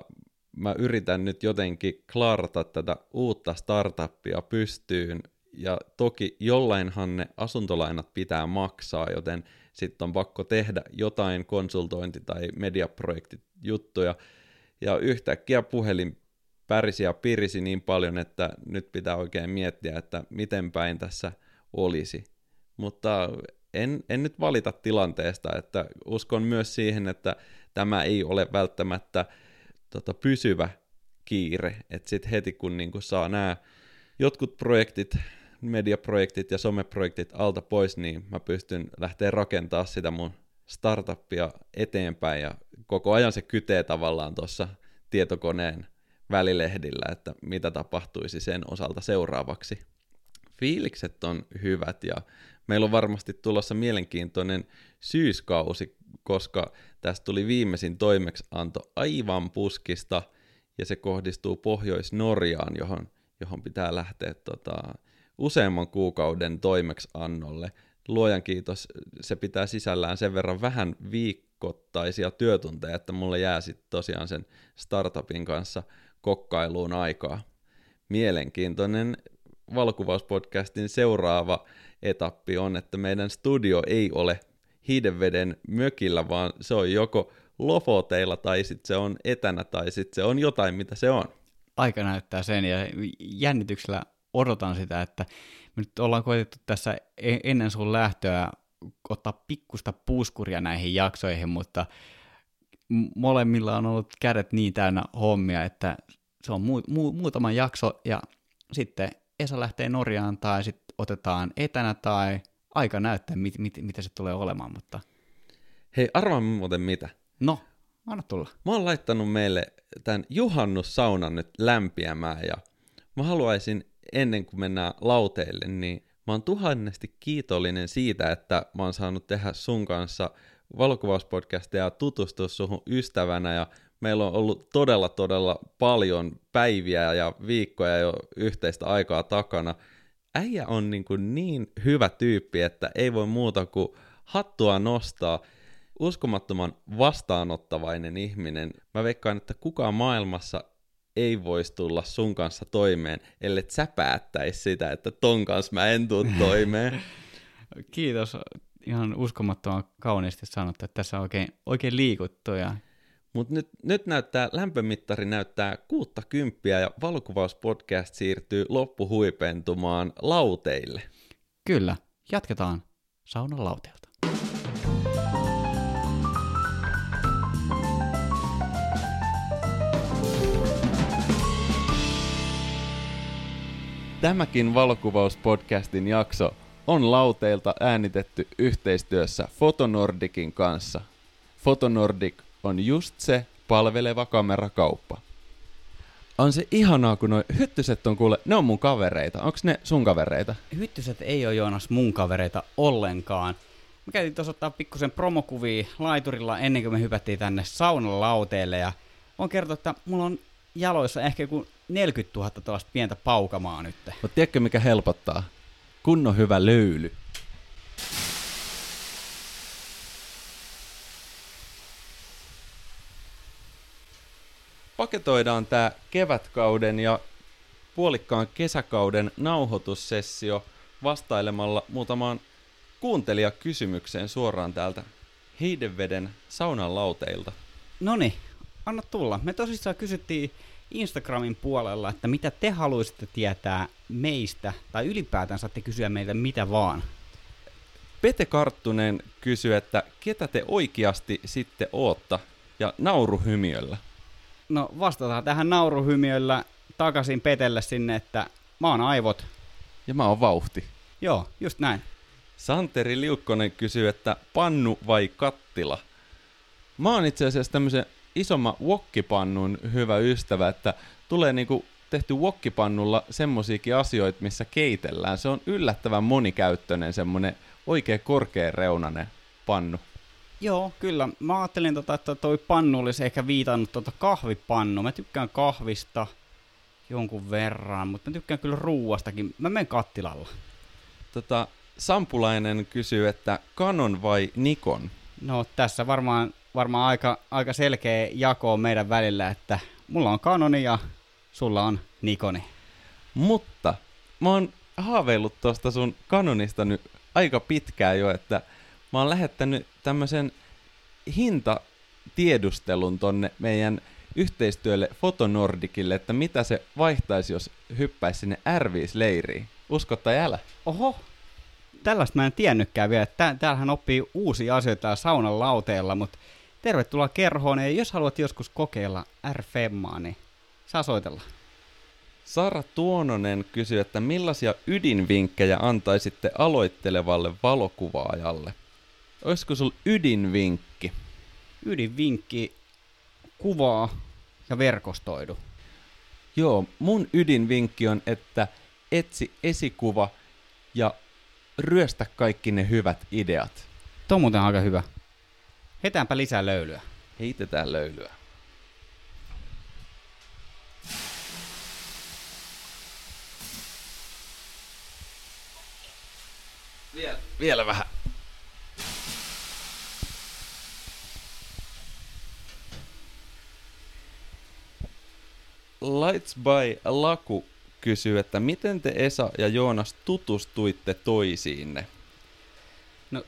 mä yritän nyt jotenkin klaarata tätä uutta startuppia pystyyn, ja toki jollainhan ne asuntolainat pitää maksaa, joten sitten on pakko tehdä jotain konsultointi- tai mediaprojektijuttuja, ja yhtäkkiä puhelin pärisi ja pirisi niin paljon, että nyt pitää oikein miettiä, että miten päin tässä olisi. Mutta en, en nyt valita tilanteesta, että uskon myös siihen, että tämä ei ole välttämättä tota, pysyvä kiire, että sitten heti kun niinku saa nämä jotkut projektit, mediaprojektit ja someprojektit alta pois, niin mä pystyn lähteä rakentaa sitä mun startuppia eteenpäin ja koko ajan se kytee tavallaan tuossa tietokoneen välilehdillä, että mitä tapahtuisi sen osalta seuraavaksi. Fiilikset on hyvät ja meillä on varmasti tulossa mielenkiintoinen syyskausi, koska tästä tuli viimeisin toimeksianto aivan puskista ja se kohdistuu Pohjois-Norjaan, johon, johon pitää lähteä tota, useamman kuukauden toimeksiannolle. Luojan kiitos, se pitää sisällään sen verran vähän viikoittaisia työtunteja, että mulle jää sitten tosiaan sen startupin kanssa kokkailuun aikaa. Mielenkiintoinen valokuvauspodcastin seuraava etappi on, että meidän studio ei ole Hiidenveden mökillä, vaan se on joko lofoteilla tai sitten se on etänä tai sitten se on jotain, mitä se on. Aika näyttää sen ja jännityksellä odotan sitä, että me nyt ollaan koetettu tässä e- ennen sun lähtöä ottaa pikkusta puuskuria näihin jaksoihin, mutta molemmilla on ollut kädet niin täynnä hommia, että se on mu- mu- muutama jakso ja sitten Esa lähtee Norjaan tai sitten otetaan etänä tai aika näyttää, mit- mit- mitä se tulee olemaan, mutta Hei, arvaa muuten mitä. no, anna tulla. Mä oon laittanut meille tämän juhannussaunan nyt lämpiämään ja mä haluaisin ennen kuin mennään lauteille, niin mä oon tuhannesti kiitollinen siitä, että mä oon saanut tehdä sun kanssa valokuvauspodcastia ja tutustua suhun ystävänä ja meillä on ollut todella todella paljon päiviä ja viikkoja jo yhteistä aikaa takana. Äijä on niin, kuin niin hyvä tyyppi, että ei voi muuta kuin hattua nostaa uskomattoman vastaanottavainen ihminen. Mä veikkaan, että kukaan maailmassa ei voisi tulla sun kanssa toimeen, ellei sä päättäisi sitä, että ton kanssa mä en tuu toimeen. Kiitos. Ihan uskomattoman kauniisti sanottu, että tässä on oikein, oikein liikuttu ja Mutta nyt, nyt näyttää, lämpömittari näyttää kuutta kymppiä ja valokuvauspodcast siirtyy loppuhuipentumaan lauteille. kyllä, jatketaan saunan lauteelta. Tämäkin valokuvauspodcastin jakso on lauteilta äänitetty yhteistyössä Fotonordicin kanssa. Fotonordic on just se palveleva kamerakauppa. On se ihanaa, kun noi hyttyset on kuule, ne on mun kavereita. Onks ne sun kavereita? Hyttyset ei ole Joonas mun kavereita ollenkaan. Me käytiin tuossa ottaa pikkusen promokuvia laiturilla ennen kuin me hypättiin tänne saunan lauteelle ja on kertonut, että mulla on jaloissa ehkä joku 40 000 tuollaista pientä paukamaa nyt. Mutta tiedätkö mikä helpottaa? Kunnon hyvä löyly. Paketoidaan tämä kevätkauden ja puolikkaan kesäkauden nauhoitussessio vastailemalla muutamaan kuuntelijakysymykseen suoraan täältä Heideveden saunan lauteilta. Noni, anna tulla. Me tosissaan kysyttiin Instagramin puolella, että mitä te haluaisitte tietää meistä, tai ylipäätään saatte kysyä meiltä mitä vaan. Pete Karttunen kysyy, että ketä te oikeasti sitten ootta, ja nauruhymiöllä. No vastataan tähän nauruhymiöllä takaisin Petelle sinne, että mä oon aivot. Ja mä oon vauhti. Joo, just näin. Santeri Liukkonen kysyy, että pannu vai kattila? Mä oon itse asiassa tämmöisen isomman wokkipannun hyvä ystävä, että tulee niinku tehty wokkipannulla semmosiakin asioita, missä keitellään. Se on yllättävän monikäyttöinen semmonen oikein korkeareunainen pannu. Joo, kyllä. Mä ajattelin, tota, että toi pannu olisi ehkä viitannut tota kahvipannu. Mä tykkään kahvista jonkun verran, mutta mä tykkään kyllä ruuastakin. Mä menen kattilalla. Tota, Sampulainen kysyy, että Canon vai Nikon? No tässä varmaan, varmaan aika, aika selkeä jako meidän välillä, että mulla on Canoni ja sulla on Nikoni. Mutta mä oon haaveillut tuosta sun Canonista nyt aika pitkään jo, että mä oon lähettänyt tämmöisen hintatiedustelun tonne meidän yhteistyölle Fotonordikille, että mitä se vaihtaisi, jos hyppäisi sinne R5-leiriin. Usko tai älä? Oho, tällaista mä en tiennytkään vielä. Tää, täällähän oppii uusia asioita saunan lauteella, mutta tervetuloa kerhoon. Ja jos haluat joskus kokeilla r niin saa soitella. Sara Tuononen kysyy, että millaisia ydinvinkkejä antaisitte aloittelevalle valokuvaajalle? Olisiko sulla ydinvinkki? Ydinvinkki, kuvaa ja verkostoidu. Joo, mun ydinvinkki on, että etsi esikuva ja ryöstä kaikki ne hyvät ideat. Tuo on muuten aika hyvä. Hetäänpä lisää löylyä. Heitetään löylyä. Vielä, vielä vähän. Lights by Laku kysyy, että miten te Esa ja Joonas tutustuitte toisiinne? No,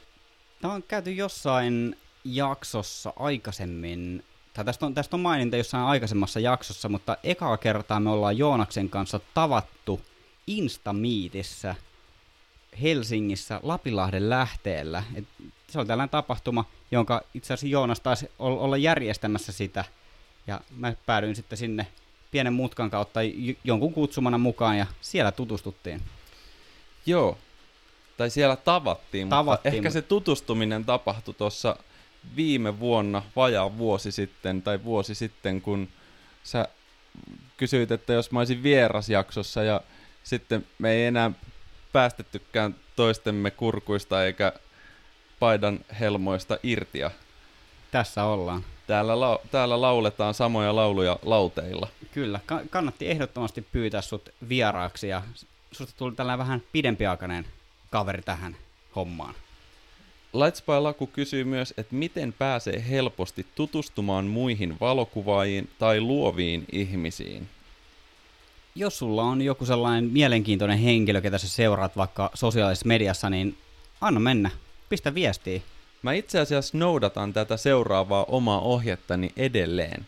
tämä on käyty jossain jaksossa aikaisemmin, tai tästä on, tästä on maininta jossain aikaisemmassa jaksossa, mutta ekaa kertaa me ollaan Joonaksen kanssa tavattu Instamiitissä Helsingissä Lapilahden lähteellä. Et se oli tällainen tapahtuma, jonka itse asiassa Joonas taisi olla järjestämässä sitä, ja mä päädyin sitten sinne pienen mutkan kautta jonkun kutsumana mukaan ja siellä tutustuttiin. Joo, tai siellä tavattiin, tavattiin mutta ehkä se tutustuminen tapahtui tuossa viime vuonna, vajaa vuosi sitten, tai vuosi sitten, kun sä kysyit, että jos mä olisin vierasjaksossa ja sitten me ei enää päästettykään toistemme kurkuista eikä paidan helmoista irtia. Tässä ollaan. Täällä, la- täällä lauletaan samoja lauluja lauteilla. Kyllä, ka- kannatti ehdottomasti pyytää sut vieraaksi ja susta tuli tällainen vähän pidempiaikainen kaveri tähän hommaan. Lights by Laku kysyy myös, että miten pääsee helposti tutustumaan muihin valokuvaajiin tai luoviin ihmisiin. Jos sulla on joku sellainen mielenkiintoinen henkilö, ketä sä seuraat vaikka sosiaalisessa mediassa, niin anna mennä. Pistä viestiä. Mä itse asiassa noudatan tätä seuraavaa omaa ohjettani edelleen.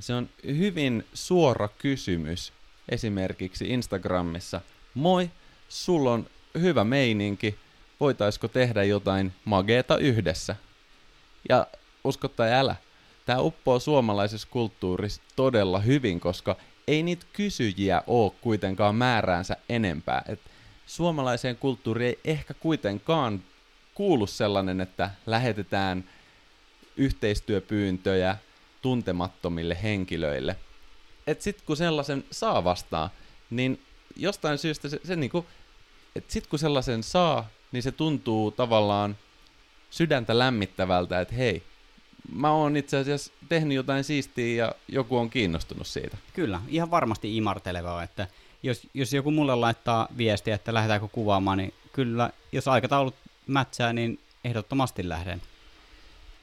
Se on hyvin suora kysymys esimerkiksi Instagramissa. Moi, sulla on hyvä meininki, voitaisko tehdä jotain mageeta yhdessä? Ja usko tai älä, tämä uppoo suomalaisessa kulttuurissa todella hyvin, koska ei niitä kysyjiä ole kuitenkaan määräänsä enempää. Et suomalaiseen kulttuuriin ei ehkä kuitenkaan kuulu sellainen, että lähetetään yhteistyöpyyntöjä tuntemattomille henkilöille. Et sit kun sellaisen saa vastaan, niin jostain syystä se, se niinku, et sit kun sellaisen saa, niin se tuntuu tavallaan sydäntä lämmittävältä, että hei, mä oon itse asiassa tehnyt jotain siistiä ja joku on kiinnostunut siitä. Kyllä, ihan varmasti imartelevaa, että jos, jos joku mulle laittaa viestiä, että lähdetäänkö kuvaamaan, niin kyllä, jos aikataulut mätsää, niin ehdottomasti lähden.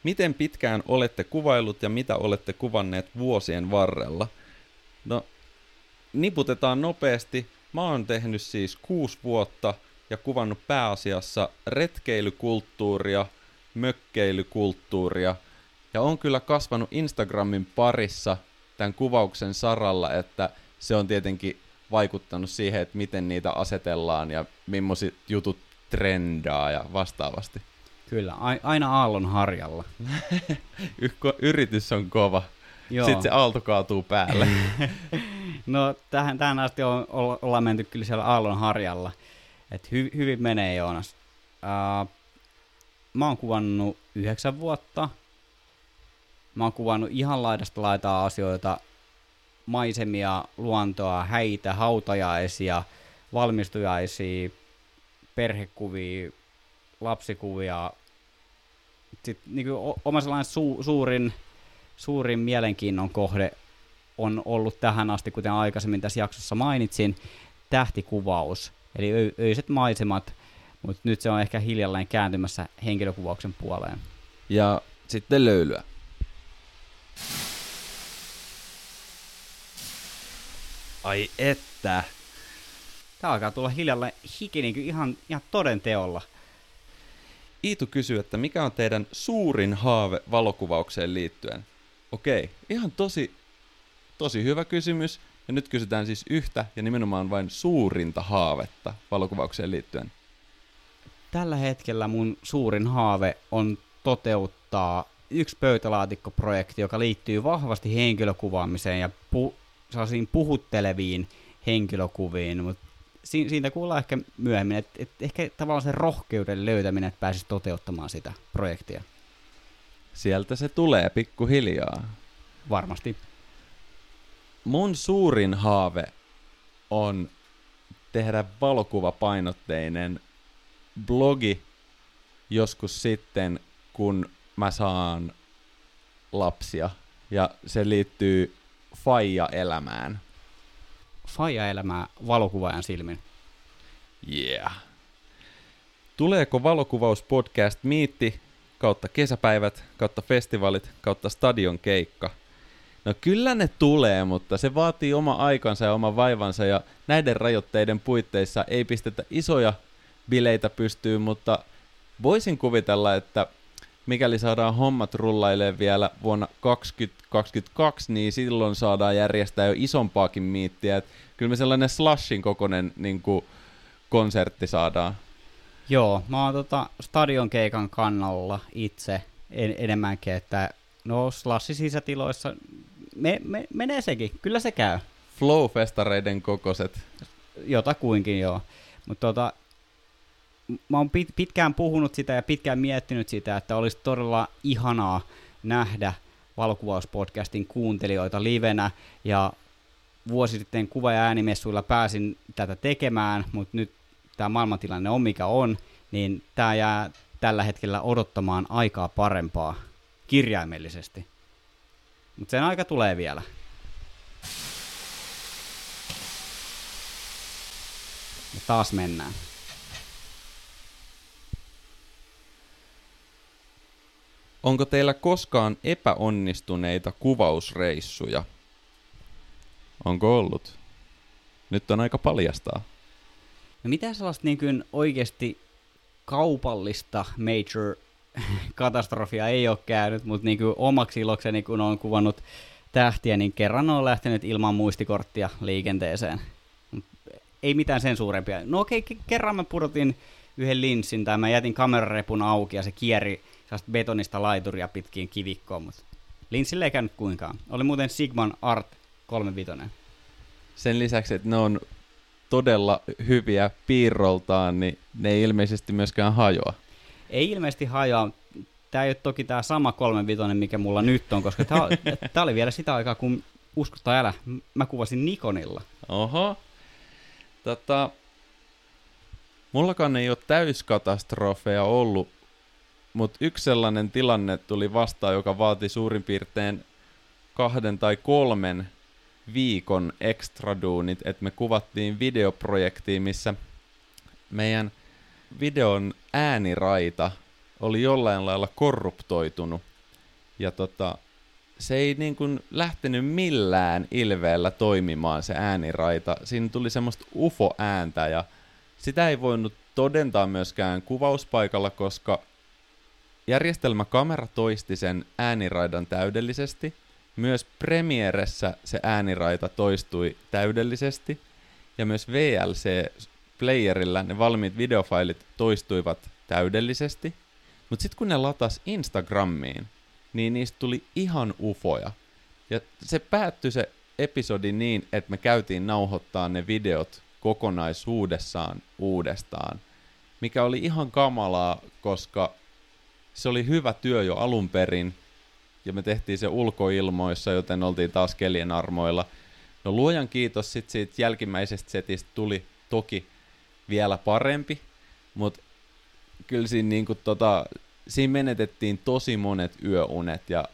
Miten pitkään olette kuvailut ja mitä olette kuvanneet vuosien varrella? No, niputetaan nopeasti. Mä oon tehnyt siis kuusi vuotta ja kuvannut pääasiassa retkeilykulttuuria, mökkeilykulttuuria ja on kyllä kasvanut Instagramin parissa tämän kuvauksen saralla, että se on tietenkin vaikuttanut siihen, että miten niitä asetellaan ja millaiset jutut trendaa ja vastaavasti. Kyllä, aina aallon harjalla. Yritys on kova. Joo. Sitten se aalto kaatuu päälle. no tähän, tähän asti on, ollaan menty kyllä siellä aallon harjalla. Et hy, hyvin menee Joonas. Uh, mä oon kuvannut yhdeksän vuotta. Mä oon kuvannut ihan laidasta laitaa asioita, maisemia, luontoa, häitä, hautajaisia, valmistujaisia, perhekuvia, lapsikuvia. Sitten niin oma sellainen su, suurin, suurin mielenkiinnon kohde on ollut tähän asti, kuten aikaisemmin tässä jaksossa mainitsin, tähtikuvaus. Eli ö, öiset maisemat, mutta nyt se on ehkä hiljalleen kääntymässä henkilökuvauksen puoleen. Ja sitten löylyä. Ai että. Tää alkaa tulla hiljalleen hiki niin ihan, ihan toden teolla. Iitu kysyy, että mikä on teidän suurin haave valokuvaukseen liittyen? Okei, ihan tosi, tosi hyvä kysymys. Ja nyt kysytään siis yhtä ja nimenomaan vain suurinta haavetta valokuvaukseen liittyen. Tällä hetkellä mun suurin haave on toteuttaa yksi pöytälaatikkoprojekti, joka liittyy vahvasti henkilökuvaamiseen ja pu- puhutteleviin henkilökuviin, mutta si- siitä kuullaan ehkä myöhemmin, että et ehkä tavallaan sen rohkeuden löytäminen, että pääsisi toteuttamaan sitä projektia. Sieltä se tulee pikkuhiljaa. Varmasti. Mun suurin haave on tehdä valokuvapainotteinen blogi joskus sitten, kun mä saan lapsia. Ja se liittyy faija-elämään. Faija-elämää valokuvaajan silmin. Yeah. Tuleeko valokuvauspodcast Miitti kautta kesäpäivät, kautta festivaalit, kautta stadion keikka? No kyllä ne tulee, mutta se vaatii oma aikansa ja oma vaivansa ja näiden rajoitteiden puitteissa ei pistetä isoja bileitä pystyyn, mutta voisin kuvitella, että mikäli saadaan hommat rullailemaan vielä vuonna 2022, niin silloin saadaan järjestää jo isompaakin miittiä. Et kyllä me sellainen slashin kokoinen niin kuin, konsertti saadaan. Joo, mä oon tota stadion keikan kannalla itse en, enemmänkin, että no slassi sisätiloissa me, me, menee sekin, kyllä se käy. Flow-festareiden kokoset. Jotakuinkin joo. Mutta tota, mä oon pit, pitkään puhunut sitä ja pitkään miettinyt sitä, että olisi todella ihanaa nähdä valokuvauspodcastin kuuntelijoita livenä, ja vuosi sitten kuva- ja äänimessuilla pääsin tätä tekemään, mutta nyt tämä maailmantilanne on mikä on, niin tämä jää tällä hetkellä odottamaan aikaa parempaa kirjaimellisesti. Mutta sen aika tulee vielä. Ja taas mennään. Onko teillä koskaan epäonnistuneita kuvausreissuja? Onko ollut? Nyt on aika paljastaa. No mitä sellaista niin kuin oikeasti kaupallista major katastrofia ei ole käynyt, mutta niin kuin omaksi ilokseni, kun on kuvannut tähtiä, niin kerran on lähtenyt ilman muistikorttia liikenteeseen. Ei mitään sen suurempia. No okei, kerran mä pudotin yhden linssin tai mä jätin kamerarepun auki ja se kieri betonista laituria pitkiin kivikkoon, mutta linssille ei käynyt kuinkaan. Oli muuten Sigman Art 35. Sen lisäksi, että ne on todella hyviä piirroltaan, niin ne ei ilmeisesti myöskään hajoa. Ei ilmeisesti hajoa. Tämä ei ole toki tämä sama 35, mikä mulla nyt on, koska tämä, oli vielä sitä aikaa, kun uskosta älä, mä kuvasin Nikonilla. Oho. Tota, mullakaan ei ole täyskatastrofeja ollut mutta yksi sellainen tilanne tuli vastaan, joka vaati suurin piirtein kahden tai kolmen viikon extraduunit, että me kuvattiin videoprojektiin, missä meidän videon ääniraita oli jollain lailla korruptoitunut. Ja tota, se ei niin kuin lähtenyt millään ilveellä toimimaan se ääniraita. Siinä tuli semmoista UFO-ääntä ja sitä ei voinut todentaa myöskään kuvauspaikalla, koska järjestelmäkamera toisti sen ääniraidan täydellisesti. Myös Premieressä se ääniraita toistui täydellisesti. Ja myös VLC-playerillä ne valmiit videofailit toistuivat täydellisesti. Mutta sitten kun ne latas Instagramiin, niin niistä tuli ihan ufoja. Ja se päättyi se episodi niin, että me käytiin nauhoittaa ne videot kokonaisuudessaan uudestaan. Mikä oli ihan kamalaa, koska se oli hyvä työ jo alun perin, ja me tehtiin se ulkoilmoissa, joten oltiin taas kelien armoilla. No luojan kiitos, sit siitä jälkimmäisestä setistä tuli toki vielä parempi, mutta kyllä siinä, niinku tota, siinä menetettiin tosi monet yöunet, ja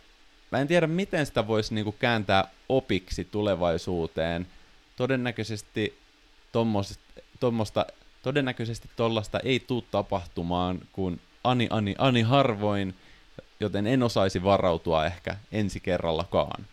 mä en tiedä, miten sitä voisi niinku kääntää opiksi tulevaisuuteen. Todennäköisesti tuommoista, todennäköisesti tollasta ei tule tapahtumaan, kun ani, ani, ani harvoin, joten en osaisi varautua ehkä ensi kerrallakaan.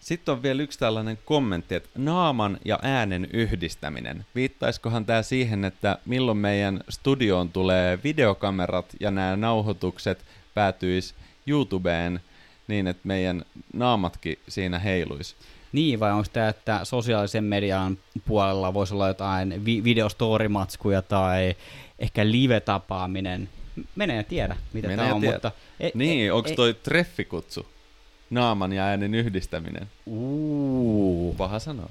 Sitten on vielä yksi tällainen kommentti, että naaman ja äänen yhdistäminen. Viittaiskohan tämä siihen, että milloin meidän studioon tulee videokamerat ja nämä nauhoitukset päätyisi YouTubeen niin, että meidän naamatkin siinä heiluisi? Niin, vai onko tämä, että sosiaalisen median puolella voisi olla jotain vi- videostorimatskuja tai ehkä live-tapaaminen? Menee tiedä, mitä tämä on, tiedä. mutta... E- niin, e- onko toi e- treffikutsu? Naaman ja äänen yhdistäminen. Uuu. Paha sanoa.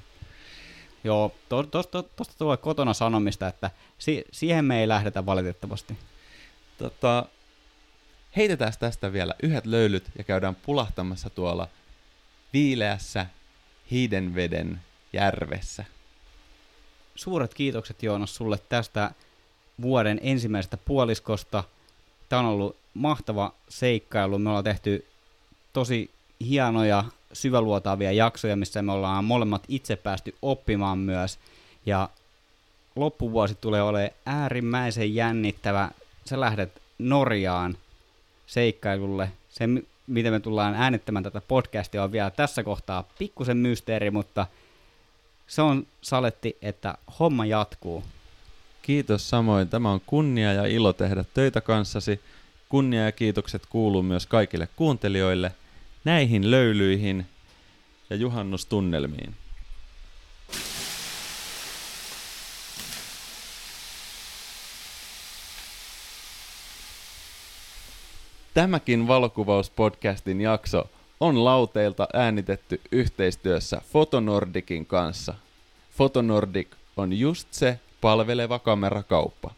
Joo, tuosta to, to, tulee kotona sanomista, että si- siihen me ei lähdetä valitettavasti. Tota, heitetään tästä vielä yhdet löylyt ja käydään pulahtamassa tuolla viileässä hiidenveden järvessä. Suuret kiitokset Joonas sulle tästä vuoden ensimmäisestä puoliskosta. Tämä on ollut mahtava seikkailu. Me ollaan tehty tosi hienoja, syväluotaavia jaksoja, missä me ollaan molemmat itse päästy oppimaan myös. Ja loppuvuosi tulee olemaan äärimmäisen jännittävä. Sä lähdet Norjaan seikkailulle. Se, miten me tullaan äänittämään tätä podcastia, on vielä tässä kohtaa pikkusen mysteeri, mutta se on saletti, että homma jatkuu. Kiitos samoin. Tämä on kunnia ja ilo tehdä töitä kanssasi. Kunnia ja kiitokset kuuluu myös kaikille kuuntelijoille – näihin löylyihin ja juhannustunnelmiin. Tämäkin valokuvauspodcastin jakso on lauteilta äänitetty yhteistyössä Fotonordikin kanssa. Fotonordik on just se palveleva kamerakauppa.